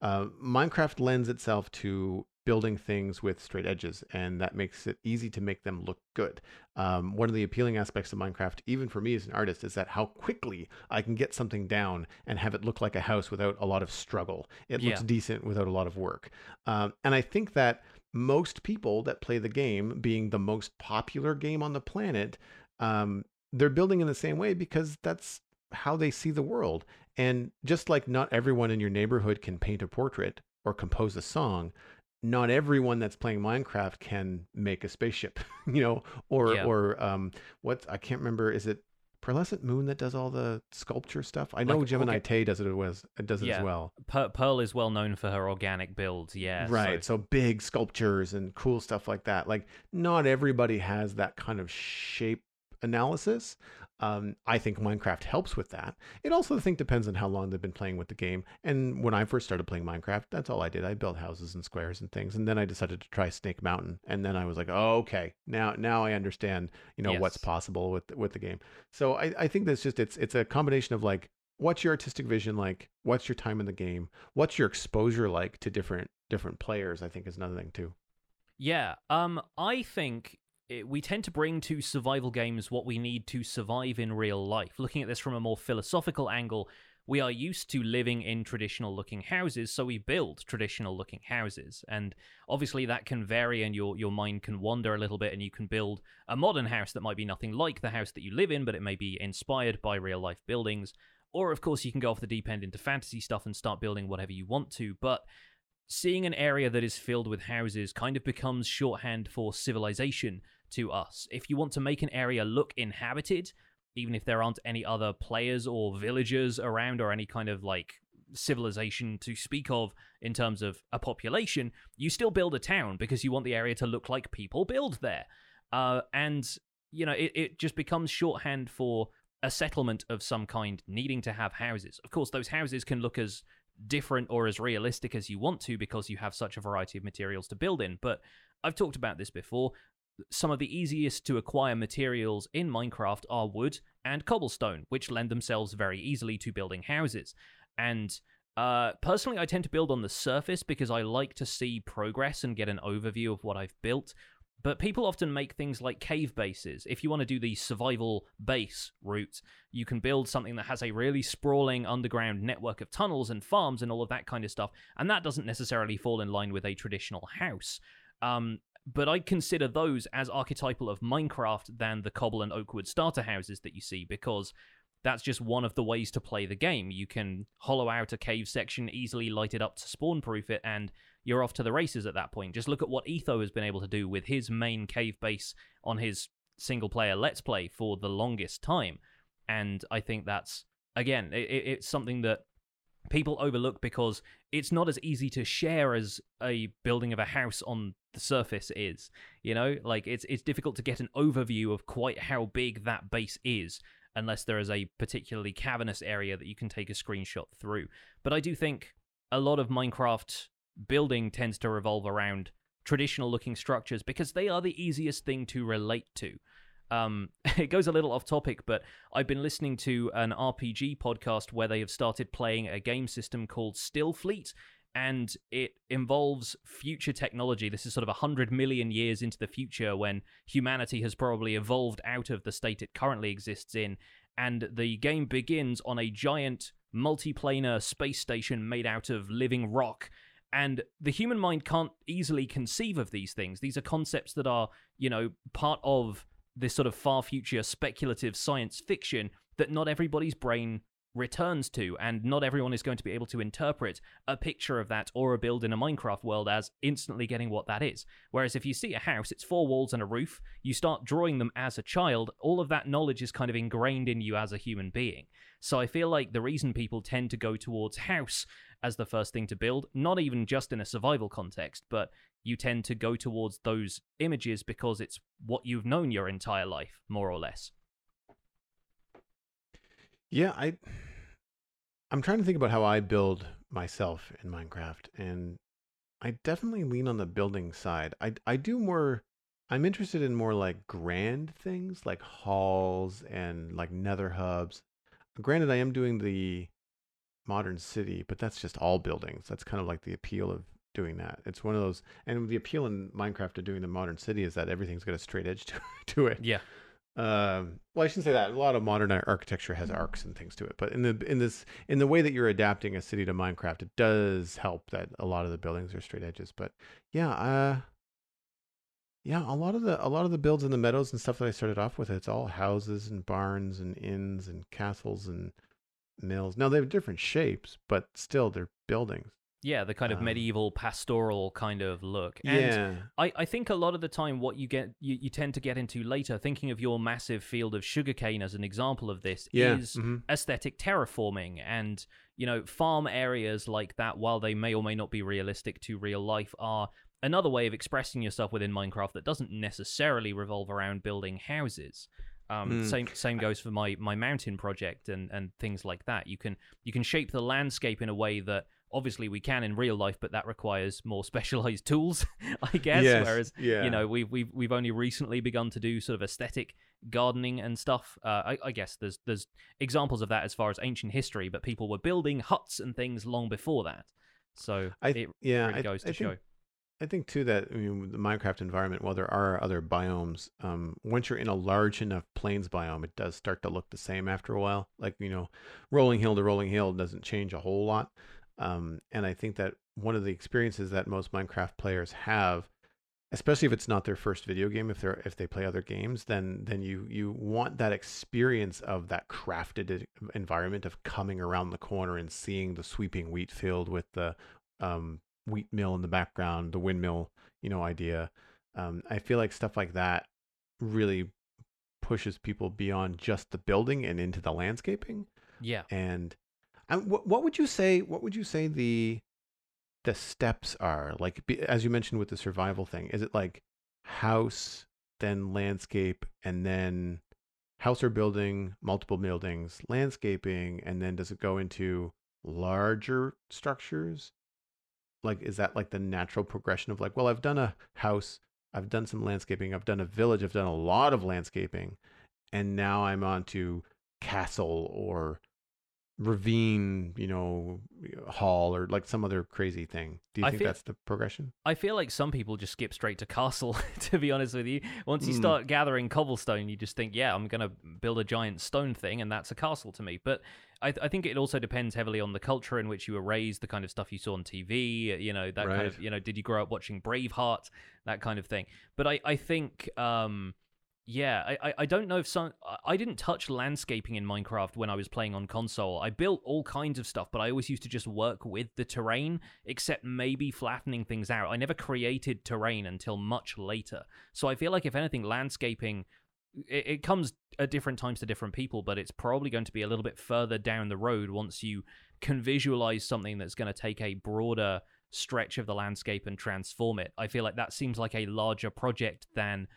Uh, Minecraft lends itself to building things with straight edges, and that makes it easy to make them look good. Um, one of the appealing aspects of Minecraft, even for me as an artist, is that how quickly I can get something down and have it look like a house without a lot of struggle. It looks decent without a lot of work. Um, and I think that most people that play the game, being the most popular game on the planet, um, they're building in the same way because that's how they see the world. And just like not everyone in your neighborhood can paint a portrait or compose a song, not everyone that's playing Minecraft can make a spaceship, [laughs] you know, or Yeah. or um, what I can't remember. Is it Pearlescent Moon that does all the sculpture stuff? I know Like, Gemini okay. Tay does it as does it Yeah. as well. Per- Pearl is well known for her organic builds. Yeah, right. so- So. big sculptures and cool stuff like that. Like not everybody has that kind of shape analysis. Um, I think Minecraft helps with that. It also, I think, depends on how long they've been playing with the game. And when I first started playing Minecraft, that's all I did. I built houses and squares and things. And then I decided to try Snake Mountain. And then I was like, oh, okay, now now I understand, you know, what's possible with with the game. So I, I think that's just it's it's a combination of like what's your artistic vision like what's your time in the game what's your exposure like to different different players i think is another thing too Yeah. Um, I think it, we tend to bring to survival games what we need to survive in real life. Looking at this from a more philosophical angle, we are used to living in traditional looking houses, so we build traditional looking houses. And obviously that can vary and your your mind can wander a little bit and you can build a modern house that might be nothing like the house that you live in, but it may be inspired by real life buildings. Or of course you can go off the deep end into fantasy stuff and start building whatever you want to, but seeing an area that is filled with houses kind of becomes shorthand for civilization to us. If you want to make an area look inhabited, even if there aren't any other players or villagers around or any kind of like civilization to speak of in terms of a population, you still build a town because you want the area to look like people build there. Uh, and, you know, it, it just becomes shorthand for a settlement of some kind needing to have houses. Of course, those houses can look as different or as realistic as you want to because you have such a variety of materials to build in. But I've talked about this before some of the easiest to acquire materials in Minecraft are wood and cobblestone, which lend themselves very easily to building houses. And uh, personally, I tend to build on the surface because I like to see progress and get an overview of what I've built. But people often make things like cave bases. If you want to do the survival base route, you can build something that has a really sprawling underground network of tunnels and farms and all of that kind of stuff. And that doesn't necessarily fall in line with a traditional house. Um, but I consider those as archetypal of Minecraft than the cobble and oakwood starter houses that you see because that's just one of the ways to play the game. You can hollow out a cave section, easily light it up to spawn proof it, and you're off to the races at that point. Just look at what Etho has been able to do with his main cave base on his single player Let's Play for the longest time. And I think that's, again, it, it's something that people overlook because it's not as easy to share as a building of a house on the surface is you know? Like it's it's difficult to get an overview of quite how big that base is unless there is a particularly cavernous area that you can take a screenshot through. But i do think a lot of minecraft building tends to revolve around traditional looking structures because they are the easiest thing to relate to um, [laughs] it goes a little off topic, but I've been listening to an RPG podcast where they have started playing a game system called Stillfleet, and it involves future technology. This is sort of 100 million years into the future when humanity has probably evolved out of the state it currently exists in. And the game begins on a giant multiplanar space station made out of living rock. And the human mind can't easily conceive of these things. These are concepts that are, you know, part of this sort of far future speculative science fiction that not everybody's brain returns to, and not everyone is going to be able to interpret a picture of that or a build in a Minecraft world as instantly getting what that is. Whereas if you see a house, it's four walls and a roof, you start drawing them as a child, all of that knowledge is kind of ingrained in you as a human being. So I feel like the reason people tend to go towards house as the first thing to build, not even just in a survival context, but you tend to go towards those images because it's what you've known your entire life, more or less. Yeah, I I'm trying to think about how I build myself in Minecraft and I definitely lean on the building side. I I do more I'm interested in more like grand things like halls and like nether hubs. Granted I am doing the modern city, but that's just all buildings. That's kind of like the appeal of doing that. It's one of those, and the appeal in Minecraft of doing the modern city is that everything's got a straight edge [laughs] to, to it. Yeah. Um, well, I shouldn't say that. A lot of modern architecture has arcs and things to it, but in the in this in the way that you're adapting a city to Minecraft, it does help that a lot of the buildings are straight edges. But yeah, uh, yeah, a lot of the a lot of the builds in the meadows and stuff that I started off with, it's all houses and barns and inns and castles and mills. Now they have different shapes, but still they're buildings. Yeah, the kind of um, medieval pastoral kind of look. And yeah. I, I think a lot of the time what you get you, you tend to get into later, thinking of your massive field of sugarcane as an example of this, yeah. is mm-hmm. aesthetic terraforming. And, you know, farm areas like that, while they may or may not be realistic to real life, are another way of expressing yourself within Minecraft that doesn't necessarily revolve around building houses. Um, mm. Same same goes for my my mountain project and and things like that. You can you can shape the landscape in a way that obviously we can in real life, but that requires more [laughs] specialized tools, [laughs] I guess. Yes, Whereas, yeah. you know, we've we've we've only recently begun to do sort of aesthetic gardening and stuff. Uh, I, I, guess there's there's examples of that as far as ancient history, but people were building huts and things long before that. So I, it yeah, really goes I, to I show. Think, I think too that I mean, the Minecraft environment, while there are other biomes, um, once you're in a large enough plains biome, it does start to look the same after a while. Like you know, rolling hill to rolling hill doesn't change a whole lot. Um, and I think that one of the experiences that most Minecraft players have, especially if it's not their first video game, if they're if they play other games, then then you you want that experience of that crafted environment of coming around the corner and seeing the sweeping wheat field with the um, wheat mill in the background, the windmill, you know, idea. Um, I feel like stuff like that really pushes people beyond just the building and into the landscaping. Yeah. And what what would you say? What would you say the the steps are? Like be, as you mentioned with the survival thing, is it like house, then landscape, and then house or building, multiple buildings, landscaping, and then does it go into larger structures? like is that like the natural progression of like well i've done a house i've done some landscaping i've done a village i've done a lot of landscaping and now i'm on to castle or ravine you know hall or like some other crazy thing do you I think feel- that's the progression I feel like some people just skip straight to castle, [laughs] to be honest with you. Once you Mm. start gathering cobblestone, you just think, yeah, I'm going to build a giant stone thing, and that's a castle to me. But I, I think it also depends heavily on the culture in which you were raised, the kind of stuff you saw on TV, you know, that kind of, you know, did you grow up watching Braveheart, that kind of thing. But I, I think, um, yeah, I, I- don't know if some. I- I didn't touch landscaping in Minecraft when I was playing on console. I built all kinds of stuff, but I always used to just work with the terrain, except maybe flattening things out. I never created terrain until much later. So I feel like, if anything, landscaping. It, it comes at different times to different people, but it's probably going to be a little bit further down the road once you can visualize something that's going to take a broader stretch of the landscape and transform it. I feel like that seems like a larger project than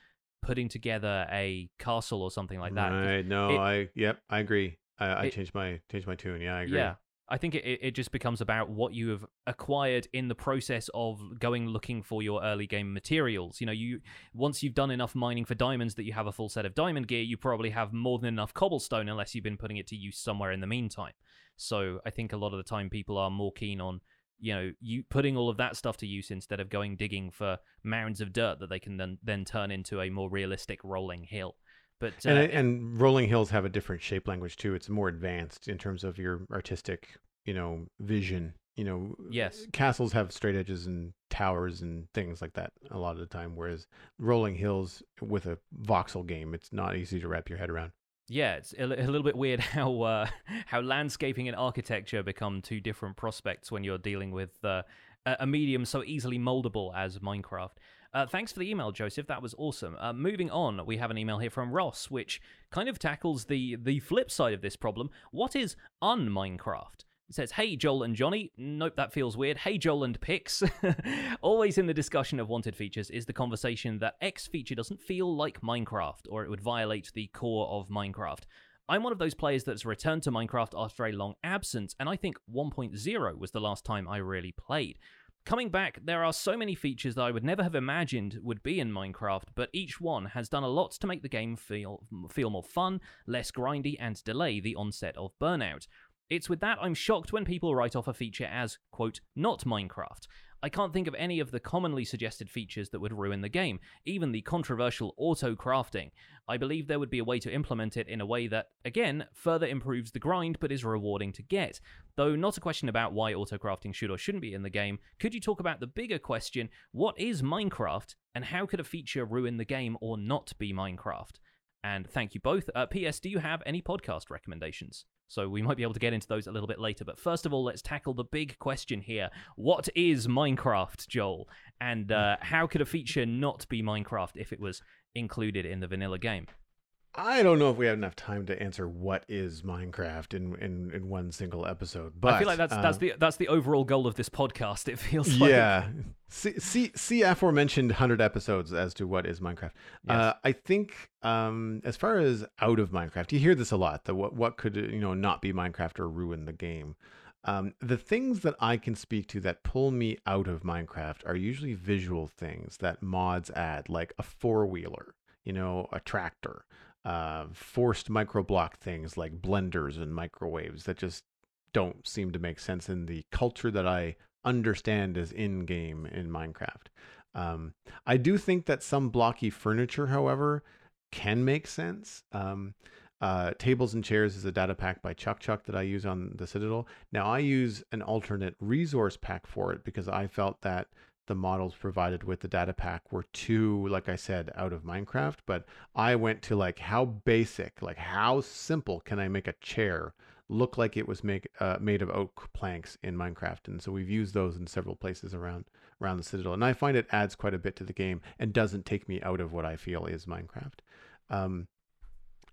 putting together a castle or something like that. right no it- i yep i agree i, I it- changed my changed my tune yeah i agree Yeah. I think it, it it just becomes about what you have acquired in the process of going looking for your early game materials. You know, you once you've done enough mining for diamonds that you have a full set of diamond gear, you probably have more than enough cobblestone unless you've been putting it to use somewhere in the meantime. So I think a lot of the time people are more keen on you know you putting all of that stuff to use instead of going digging for mounds of dirt that they can then then turn into a more realistic rolling hill. But uh, and, and rolling hills have a different shape language too. It's more advanced in terms of your artistic, you know, vision. You know, Yes. castles have straight edges and towers and things like that a lot of the time. Whereas rolling hills with a voxel game, it's not easy to wrap your head around. Yeah, it's a, little bit weird [laughs] how uh, how landscaping and architecture become two different prospects when you're dealing with uh, a medium so easily moldable as Minecraft. Uh, thanks for the email, Joseph. That was awesome. Uh, moving on, we have an email here from Ross, which kind of tackles the the flip side of this problem. What is un-Minecraft? It says, Hey, Joel and Jonny. Nope, that feels weird. Hey, Joel and Pix. [laughs] Always in the discussion of wanted features is the conversation that X feature doesn't feel like Minecraft, or it would violate the core of Minecraft. I'm one of those players that's returned to Minecraft after a long absence, and I think 1.0 was the last time I really played. Coming back, there are so many features that I would never have imagined would be in Minecraft, but each one has done a lot to make the game feel feel more fun, less grindy, and delay the onset of burnout. It's with that I'm shocked when people write off a feature as, quote, not Minecraft. I can't think of any of the commonly suggested features that would ruin the game, even the controversial auto crafting. I believe there would be a way to implement it in a way that, again, further improves the grind but is rewarding to get. Though not a question about why auto crafting should or shouldn't be in the game, could you talk about the bigger question what is Minecraft and how could a feature ruin the game or not be Minecraft? And thank you both. Uh, P.S. Do you have any podcast recommendations? So we might be able to get into those a little bit later. But first of all, let's tackle the big question here: What is Minecraft, Joel? And uh, how could a feature not be Minecraft if it was included in the vanilla game? I don't know if we have enough time to answer what is Minecraft in in, in one single episode, but I feel like that's that's um, the that's the overall goal of this podcast. It feels [laughs] like yeah. See, see, see aforementioned hundred episodes as to what is Minecraft. Uh, I think, um, as far as out of Minecraft, you hear this a lot. That what what could you know not be Minecraft or ruin the game. Um, the things that I can speak to that pull me out of Minecraft are usually visual things that mods add, like a four wheeler, you know, a tractor, uh, forced microblock things like blenders and microwaves that just don't seem to make sense in the culture that I understand as in game in Minecraft. Um, I do think that some blocky furniture, however, can make sense. Um, uh, Tables and Chairs is a data pack by Chuck Chuck that I use on the Citadel. Now I use an alternate resource pack for it because I felt that the models provided with the data pack were too, like I said, out of Minecraft. But I went to like how basic, like how simple can I make a chair look like it was make, uh, made of oak planks in Minecraft? And so we've used those in several places around around the Citadel, and I find it adds quite a bit to the game and doesn't take me out of what I feel is Minecraft. Um,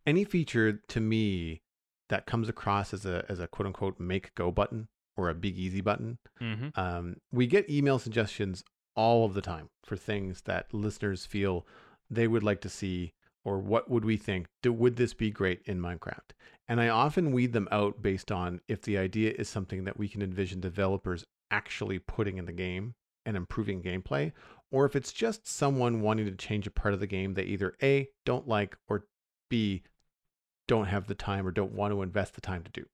any feature to me that comes across as a as a quote unquote make go button or a big easy button. Mm-hmm. Um, we get email suggestions all of the time for things that listeners feel they would like to see or what would we think do, would this be great in minecraft and i often weed them out based on if the idea is something that we can envision developers actually putting in the game and improving gameplay or if it's just someone wanting to change a part of the game they either a don't like or b don't have the time or don't want to invest the time to do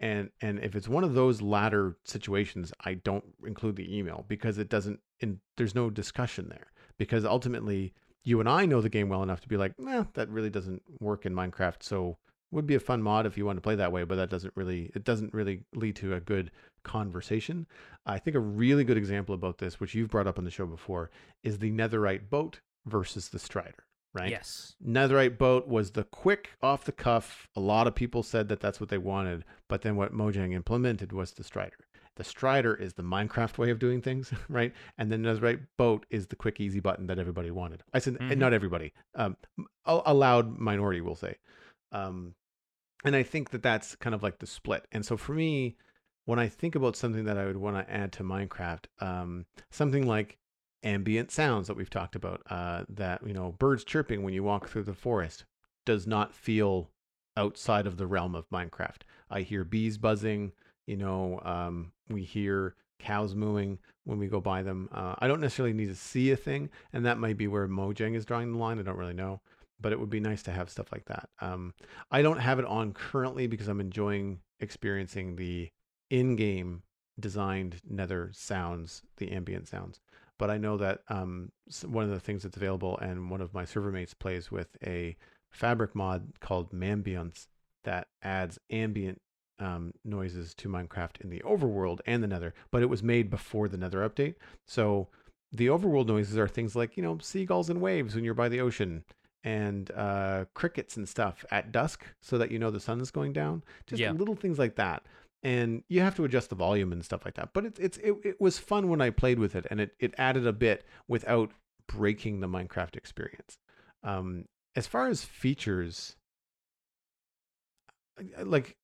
and and if it's one of those latter situations i don't include the email because it doesn't in there's no discussion there because ultimately you and i know the game well enough to be like nah that really doesn't work in minecraft. So would be a fun mod if you want to play that way but that doesn't really it doesn't really lead to a good conversation. I think a really good example about this which you've brought up on the show before is the netherite boat versus the strider right Yes. Netherite boat was the quick off the cuff. A lot of people said that that's what they wanted, but then what Mojang implemented was the Strider. The Strider is the Minecraft [laughs] way of doing things, [laughs] right? And then Netherite boat is the quick easy button that everybody wanted. I said Mhm. not everybody, um, a, a loud minority will say. Um, and I think that that's kind of like the split. And so for me, when I think about something that I would want to add to Minecraft, um, something like ambient sounds that we've talked about, uh, that you know, birds chirping when you walk through the forest does not feel outside of the realm of Minecraft. I hear bees buzzing. You know, um, we hear cows mooing when we go by them. Uh, I don't necessarily need to see a thing, and that might be where Mojang is drawing the line. I don't really know, but it would be nice to have stuff like that. Um, I don't have it on currently because I'm enjoying experiencing the in-game designed nether sounds, the ambient sounds. But I know that um, one of the things that's available, and one of my server mates plays with a fabric mod called MAmbience that adds ambient um, noises to Minecraft in the overworld and the nether, but it was made before the nether update. So the overworld noises are things like, you know, seagulls and waves when you're by the ocean and uh, crickets and stuff at dusk so that you know the sun is going down. Just Yeah. little things like that. And you have to adjust the volume and stuff like that. But it's it's it, it was fun when I played with it and it, it added a bit without breaking the Minecraft experience. Um, as far as features, like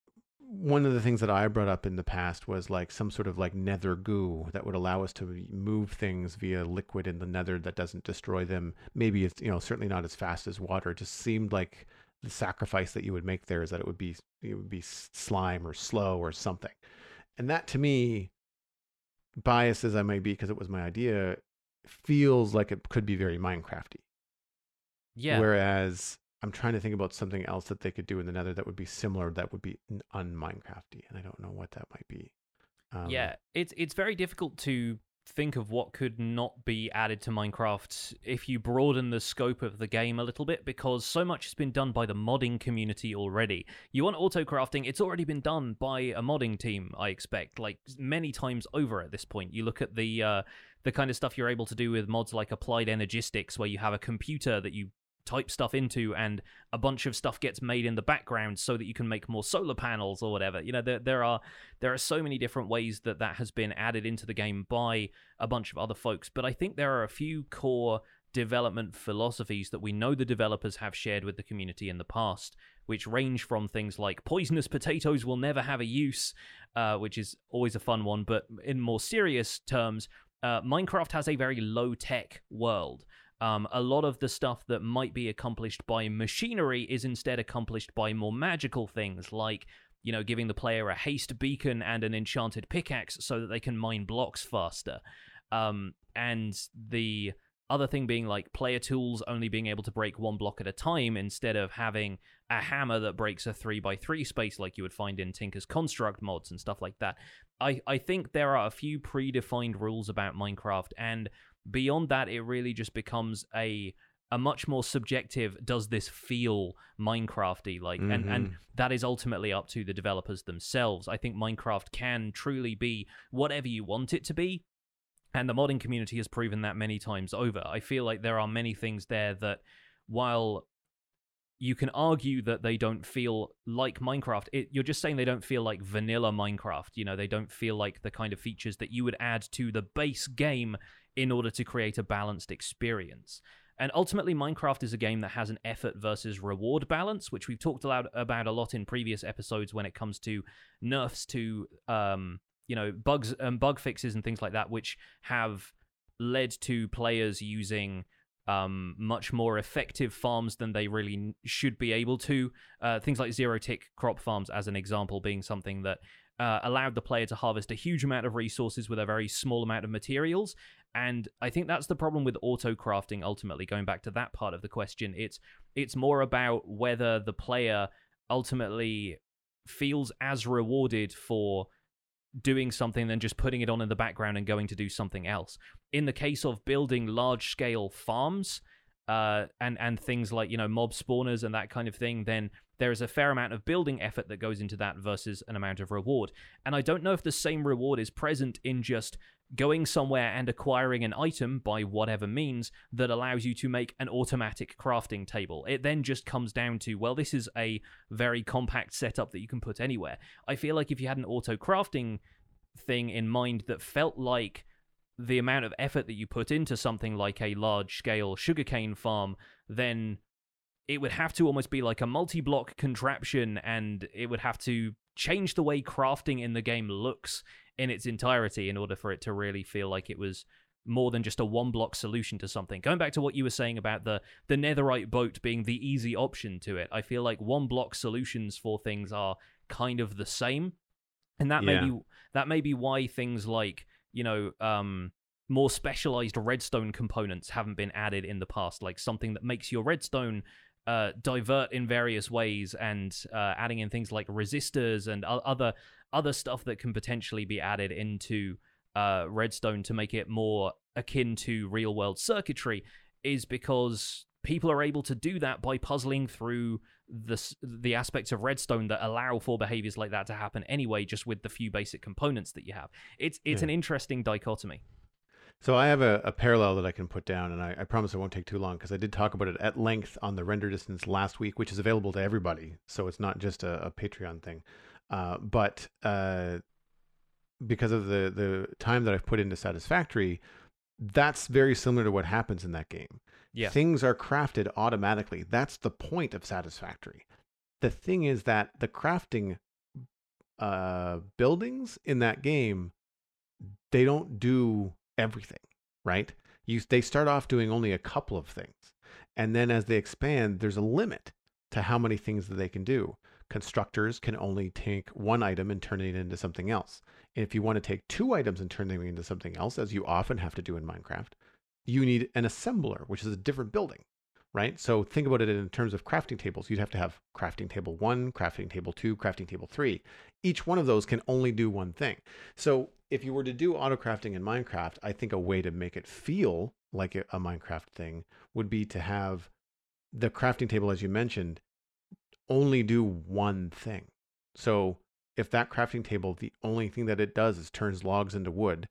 one of the things that I brought up in the past was like some sort of like nether goo that would allow us to move things via liquid in the nether that doesn't destroy them. Maybe it's you know certainly not as fast as water. It just seemed like the sacrifice that you would make there is that it would be it would be slime or slow or something. And that to me, biased as I might be because it was my idea, feels like it could be very Minecrafty. Yeah. Whereas I'm trying to think about something else that they could do in the Nether that would be similar, that would be un Minecrafty, and I don't know what that might be. Um, yeah, it's it's very difficult to think of what could not be added to Minecraft if you broaden the scope of the game a little bit because so much has been done by the modding community already. You want auto crafting, it's already been done by a modding team, I expect, like many times over at this point. You look at the uh the kind of stuff you're able to do with mods like applied energistics where you have a computer that you type stuff into and a bunch of stuff gets made in the background so that you can make more solar panels or whatever. You know there, there are there are so many different ways that that has been added into the game by a bunch of other folks. But i think there are a few core development philosophies that we know the developers have shared with the community in the past which range from things like poisonous [laughs] potatoes will never have a use uh, which is always a fun one but in more serious terms uh, minecraft has a very low tech world um, a lot of the stuff that might be accomplished by machinery is instead accomplished by more magical things like you know giving the player a haste beacon and an enchanted pickaxe so that they can mine blocks faster. Um, and the other thing being like player tools only being able to break one block at a time instead of having a hammer that breaks a 3x3 space like you would find in tinker's construct mods and stuff like that. I, I think there are a few predefined rules about minecraft and beyond that, it really just becomes a a much more subjective does this feel minecrafty? Like and and Mhm. that is ultimately up to the developers themselves. I think minecraft can truly be whatever you want it to be and the modding community has proven that many times over. I feel like there are many things there that while you can argue that they don't feel like minecraft it, you're just saying they don't feel like vanilla minecraft you know they don't feel like the kind of features that you would add to the base game in order to create a balanced experience and ultimately, Minecraft is a game that has an effort versus reward balance, which we've talked about, a lot in previous episodes when it comes to nerfs to, um, you know, bugs and bug fixes and things like that, which have led to players using um, much more effective farms than they really should be able to. Uh, things like zero tick crop farms, as an example, being something that uh, allowed the player to harvest a huge amount of resources with a very small amount of materials. And I think that's the problem with auto crafting. Ultimately, going back to that part of the question, it's it's more about whether the player ultimately feels as rewarded for doing something than just putting it on in the background and going to do something else. In the case of building large scale farms, uh, and and things like you know mob spawners and that kind of thing, then there is a fair amount of building effort that goes into that versus an amount of reward. And I don't know if the same reward is present in just going somewhere and acquiring an item by whatever means that allows you to make an automatic crafting table. It then just comes down to, well, this is a very compact setup that you can put anywhere. I feel like if you had an auto crafting thing in mind that felt like the amount of effort that you put into something like a large scale sugarcane farm, then it would have to almost be like a multi block contraption and it would have to change the way crafting in the game looks in its entirety in order for it to really feel like it was more than just a one block solution to something. Going back to what you were saying about the the netherite boat being the easy option to it, I feel like one block solutions for things are kind of the same. And that may be that may be why things like, you know, um more specialized redstone components haven't been added in the past, like something that makes your redstone uh, divert in various ways, and uh, adding in things like resistors and other other stuff that can potentially be added into uh, redstone to make it more akin to real world circuitry, is because people are able to do that by puzzling through the the aspects of redstone that allow for behaviors like that to happen anyway, just with the few basic components that you have. It's it's Yeah. an interesting dichotomy. So I have a, a parallel that I can put down, and I, I promise it won't take too long because I did talk about it at length on the render distance last week, which is available to everybody. So it's not just a, a Patreon thing. Uh, but uh, because of the the time that I've put into Satisfactory, that's very similar to what happens in that game. Yeah. Things are crafted automatically. That's the point of Satisfactory. The thing is that the crafting uh, buildings in that game, they don't do everything, right? You they start off doing only a couple of things, and then as they expand, there's a limit to how many things that they can do. Constructors can only take one item and turn it into something else. And if you want to take two items and turn them into something else, as you often have to do in Minecraft, you need an assembler, which is a different building, right? So think about it in terms of crafting tables. You'd have to have crafting table one, crafting table two, crafting table three. Each one of those can only do one thing. So if you were to do auto crafting in Minecraft, I think a way to make it feel like a, Minecraft thing would be to have the crafting table, as you mentioned, only do one thing. So if that crafting table, the only thing that it does is turns logs into wood,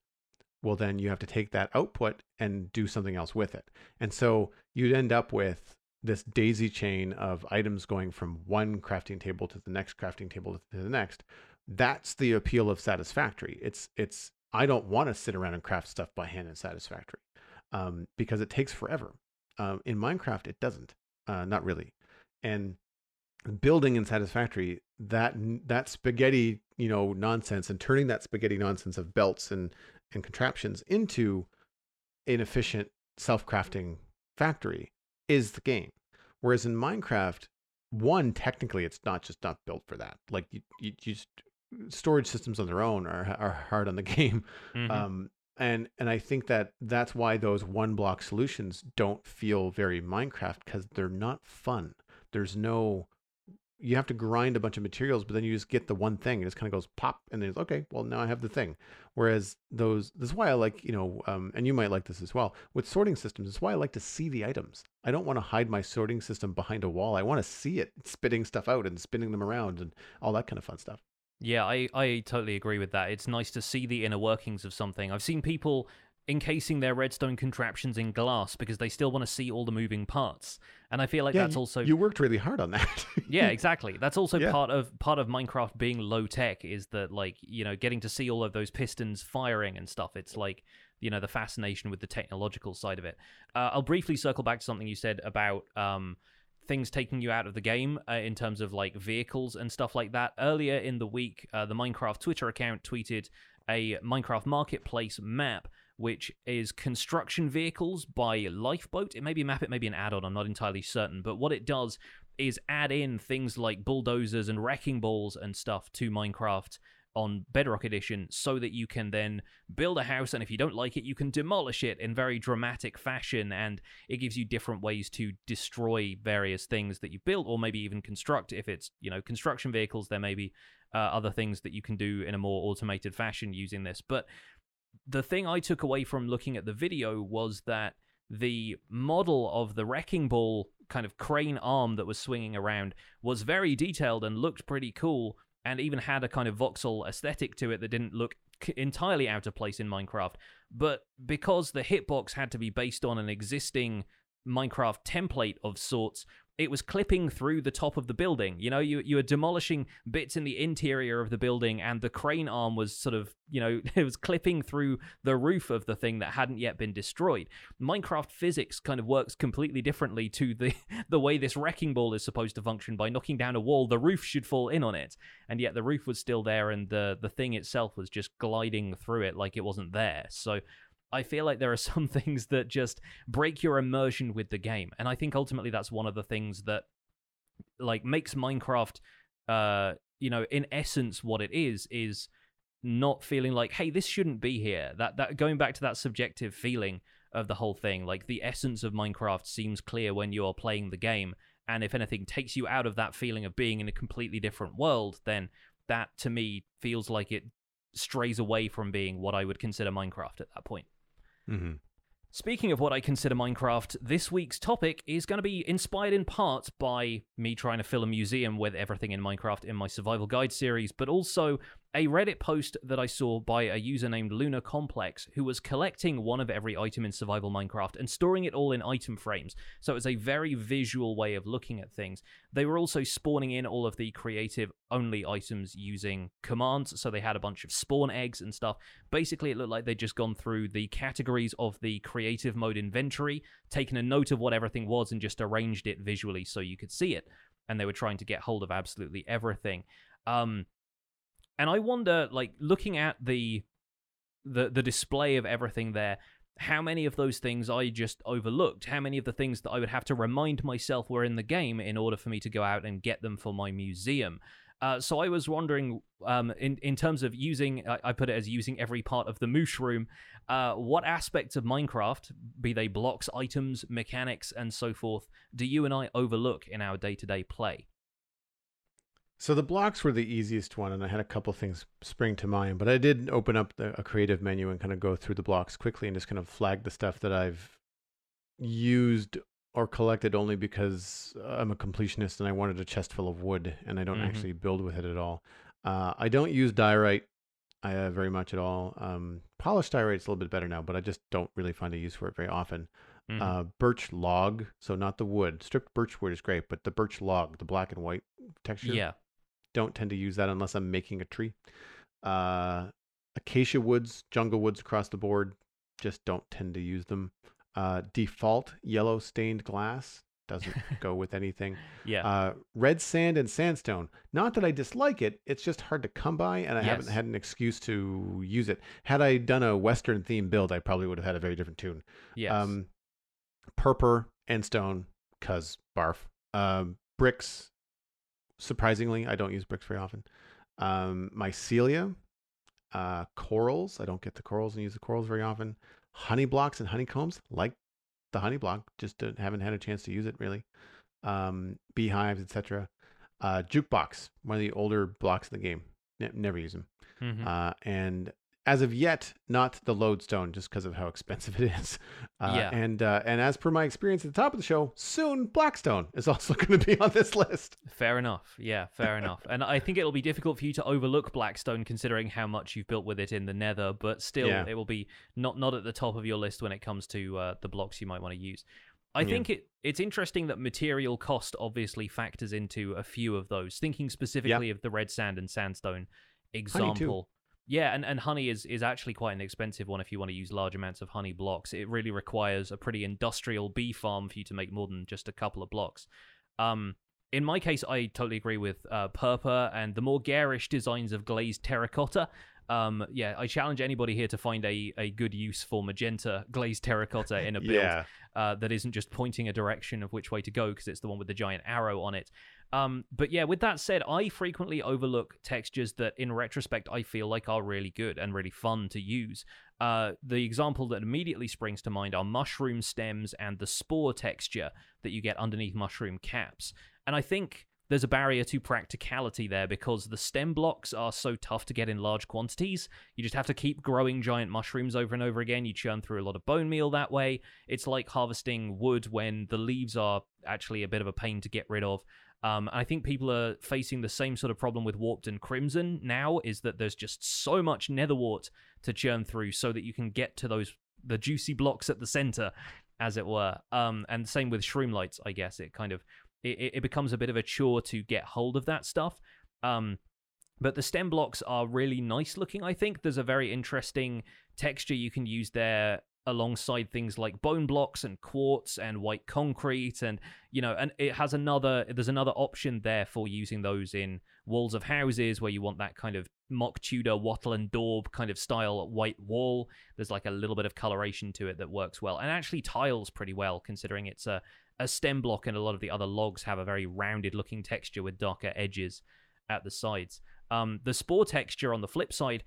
well, then you have to take that output and do something else with it. And so you'd end up with this daisy chain of items going from one crafting table to the next crafting table to the next. That's the appeal of Satisfactory. It's it's I don't want to sit around and craft stuff by hand in Satisfactory um, because it takes forever. Um, in Minecraft, it doesn't, uh, not really. And building in Satisfactory that that spaghetti you know nonsense and turning that spaghetti nonsense of belts and and contraptions into an efficient self-crafting factory is the game. Whereas in Minecraft, one technically it's not just not built for that. Like you, you, you just, storage systems on their own are are hard on the [laughs] game. Mhm. Um, and and I think that that's why those one block solutions don't feel very Minecraft because they're not fun. There's no you have to grind a bunch of materials, but then you just get the one thing. It just kind of goes pop, and then it's okay. Well, now I have the thing. Whereas those, this is why I like, you know, um, and you might like this as well with sorting systems. It's why I like to see the items. I don't want to hide my sorting system behind a wall. I want to see it spitting stuff out and spinning them around and all that kind of fun stuff. Yeah, I, I totally agree with that. It's nice to see the inner workings of something. I've seen people encasing their redstone contraptions in glass because they still want to see all the moving parts. And I feel like yeah, that's you, also you worked really hard on that. [laughs] yeah, exactly. That's also Yeah. part of part of Minecraft being low tech is that like you know getting to see all of those pistons firing and stuff. It's like you know the fascination with the technological side of it. Uh, I'll briefly circle back to something you said about um, things taking you out of the game uh, in terms of like vehicles and stuff like that. Earlier in the week, uh, the Minecraft Twitter account tweeted a Minecraft Marketplace map. Which is construction vehicles by Lifeboat. It may be a map, it may be an add on, I'm not entirely certain. But what it does is add in things like bulldozers and wrecking balls and stuff to Minecraft on Bedrock Edition so that you can then build a house and if you don't like it you can demolish it in very dramatic fashion and it gives you different ways to destroy various things that you built or maybe even construct if it's you know construction vehicles there may be uh, other things that you can do in a more automated fashion using this but the thing I took away from looking at the video was that the model of the wrecking ball kind of crane arm that was swinging around was very detailed and looked pretty cool and even had a kind of voxel aesthetic to it that didn't look entirely out of place in Minecraft. But because the hitbox had to be based on an existing Minecraft template of sorts, it was clipping through the top of the building. You know, you you were demolishing bits in the interior of the building, and the crane arm was sort of, you know, [laughs] it was clipping through the roof of the thing that hadn't yet been destroyed. Minecraft physics kind of works completely differently to the [laughs] the way this wrecking ball is supposed to function. By knocking down a wall, the roof should fall in on it, and yet the roof was still there, and the the thing itself was just gliding through it like it wasn't there. So. I feel like there are [laughs] some things that just break your immersion with the game, and I think ultimately that's one of the things that like makes Minecraft, uh, you know, in essence, what it is is not feeling like, hey, this shouldn't be here. That that going back to that subjective feeling of the whole thing, like the essence of Minecraft seems clear when you are playing the game, and if anything takes you out of that feeling of being in a completely different world, then that to me feels like it strays away from being what I would consider Minecraft at that point. Mm-hmm. Speaking of what I consider Minecraft, this week's topic is going to be inspired in part by me trying to fill a museum with everything in Minecraft in my survival guide series, but also a Reddit post that I saw by a user named Lunar Complex who was collecting one of every item in survival Minecraft and storing it all in item frames. So it was a very visual way of looking at things. They were also spawning in all of the creative only items using commands, so they had a bunch of spawn eggs and stuff. Basically, it looked like they'd just gone through the categories of the creative mode inventory, taken a note of what everything was, and just arranged it visually so you could see it. And they were trying to get hold of absolutely everything. Um, and I wonder, like, looking at the the the display of everything there, how many of those things I just overlooked? How many of the things that I would have to remind myself were in the game in order for me to go out and get them for my museum? Uh, so I was wondering, um, in in terms of using, I, I put it as using every part of the mooshroom. Uh, what aspects of Minecraft, be they blocks, items, mechanics, and so forth, do you and I overlook in our day to day play? So the blocks were the easiest one, and I had a couple things spring to mind. But I did open up the, a creative menu and kind of go through the blocks quickly and just kind of flag the stuff that I've used or collected only because I'm a completionist and I wanted a chest full of wood, and I don't Mhm. actually build with it at all. Uh, I don't use diorite uh, very much at all. Um, polished diorite's a little bit better now, but I just don't really find a use for it very often. Mhm. Uh, birch log, so not the wood. Stripped birch wood is great, but the birch log, the black and white texture, yeah, don't tend to use that unless I'm making a tree. Uh, acacia woods, jungle woods across the board, just don't tend to use them. Uh, default yellow stained glass doesn't [laughs] go with anything. yeah. Uh, red sand and sandstone. Not that I dislike it, it's just hard to come by, and I haven't had an excuse to use it. Had I done a Western theme build, I probably would have had a very different tune. yes. Um, purpur and stone, cause barf. Um, bricks. Surprisingly, I don't use bricks very often. Um, mycelia, uh, corals. I don't get the corals and use the corals very often. Honey blocks and honeycombs, like the honey block, just haven't had a chance to use it really. Um, beehives, etc. Uh, jukebox, one of the older blocks in the game. Ne- never use them. Mhm. Uh, and as of yet, not the lodestone, just because of how expensive [laughs] it is. Uh, Yeah. And uh, and as per my experience at the top of the show, soon Blackstone is [laughs] also going to be on this list. Fair enough. Yeah, fair enough. And I think it'll be difficult for you to overlook Blackstone considering how much you've built with it in the Nether, but still, Yeah. it will be not not at the top of your list when it comes to uh, the blocks you might want to use. I Yeah. think it it's interesting that material cost obviously factors into a few of those. Thinking specifically of the red sand and sandstone example. Yeah, and, and honey is, is actually quite an expensive one if you want to use large amounts of honey blocks. It really requires a pretty industrial bee farm for you to make more than just a couple of blocks. Um, in my case, I totally agree with uh, Purpur and the more garish designs of glazed terracotta. Um, yeah, I challenge anybody here to find a, a good use for magenta glazed terracotta in a [laughs] build Yeah. uh, that isn't just pointing a direction of which way to go because it's the one with the giant arrow on it. Um, but yeah, with that said, I frequently overlook textures that, in retrospect, I feel like are really good and really fun to use. Uh, the example that immediately springs to mind are mushroom stems and the spore texture that you get underneath mushroom caps. And I think there's a barrier to practicality there because the stem blocks are so tough to get in large quantities. You just have to keep growing giant mushrooms over and over again. You churn through a lot of bone meal that way. It's like harvesting wood when the leaves are actually a bit of a pain to get rid of. Um, I think people are facing the same sort of problem with Warped and Crimson now, is that there's just so much nether wart to churn through so that you can get to those the juicy blocks at the center, as it were. Um, and the same with Shroomlights, I guess. It kind of it- it becomes a bit of a chore to get hold of that stuff. Um, but the stem blocks are really nice looking, I think. There's a very interesting texture you can use there alongside things like bone blocks and quartz and white concrete and you know and it has another there's another option there for using those in walls of houses where you want that kind of mock tudor wattle and daub kind of style white wall. There's like a little bit of coloration to it that works well and actually tiles pretty well considering it's a a stem block and a lot of the other logs have a very rounded looking texture with darker edges at the sides. Um, the spore texture on the flip side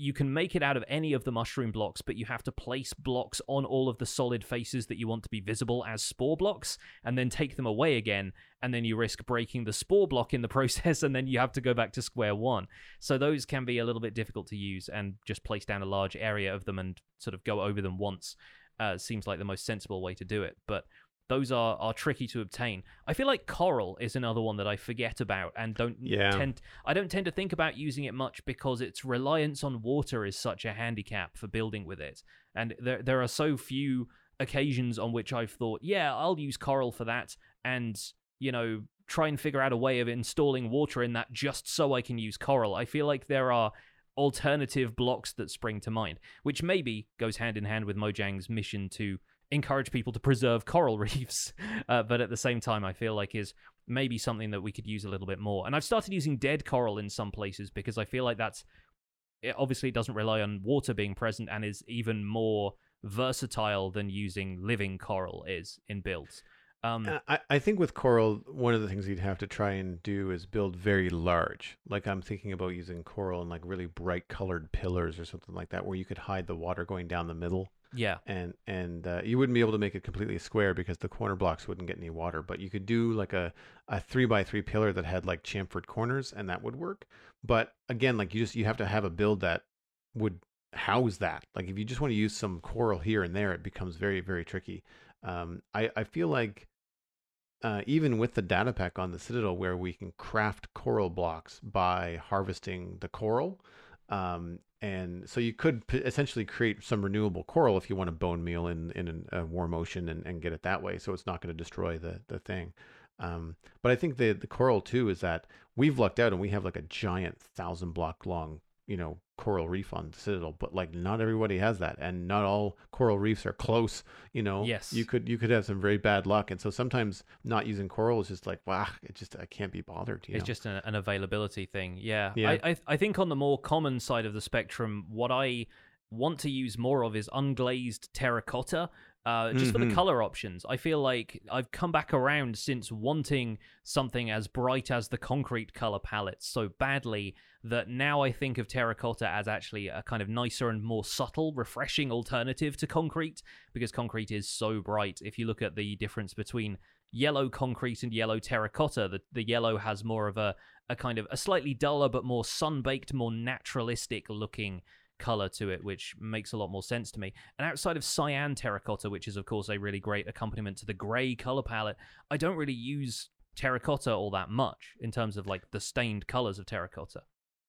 you can make it out of any of the mushroom blocks, but you have to place blocks on all of the solid faces that you want to be visible as spore blocks, and then take them away again, and then you risk breaking the spore block in the [laughs] process, and then you have to go back to square one. So those can be a little bit difficult to use, and just place down a large area of them and sort of go over them once uh, seems like the most sensible way to do it. But those are, are tricky to obtain. I feel like coral is another one that I forget about and don't Yeah. tend I don't tend to think about using it much because its reliance on water is such a handicap for building with it. And there there are so few occasions on which I've thought, yeah, I'll use coral for that and, you know, try and figure out a way of installing water in that just so I can use coral. I feel like there are alternative blocks that spring to mind, which maybe goes hand in hand with Mojang's mission to encourage people to preserve coral [laughs] reefs. Uh, but at the same time, I feel like is maybe something that we could use a little bit more. And I've started using dead coral in some places because I feel like that's it obviously doesn't rely on water being present and is even more versatile than using living coral is in builds. Um, Uh, I, I think with coral, one of the things you'd have to try and do is build very large. Like I'm thinking about using coral and like really bright colored pillars or something like that, where you could hide the water going down the middle, yeah, and and uh, you wouldn't be able to make it completely square because the corner blocks wouldn't get any water. But you could do like a a three by three pillar that had like chamfered corners, and that would work. But again, like you just you have to have a build that would house that. Like if you just want to use some coral here and there, it becomes very very tricky. Um, I I feel like uh, even with the data pack on the Citadel, where we can craft coral blocks by harvesting the coral, um, and so you could p- essentially create some renewable coral if you want to bone meal in in a warm ocean and, and get it that way. So it's not going to destroy the the thing. Um, but I think the the coral too is that we've lucked out and we have like a giant thousand block long you know coral reef on the Citadel, but like not everybody has that, and not all coral reefs are close. You know, Yes. you could you could have some very bad luck, and so sometimes not using coral is just like wow, it just I can't be bothered. You it's know? just an, an availability thing. Yeah, Yeah. I, I I think on the more common side of the spectrum, what I want to use more of is unglazed terracotta Uh, just for Mhm. the color options, I feel like I've come back around since wanting something as bright as the concrete color palette so badly that now I think of terracotta as actually a kind of nicer and more subtle, refreshing alternative to concrete because concrete is so bright. If you look at the difference between yellow concrete and yellow terracotta, the, the yellow has more of a, a kind of a slightly duller but more sun-baked, more naturalistic looking color to it, which makes a lot more sense to me. And outside of cyan terracotta, which is of course a really great accompaniment to the gray color palette, I don't really use terracotta all that much in terms of like the stained colors of terracotta.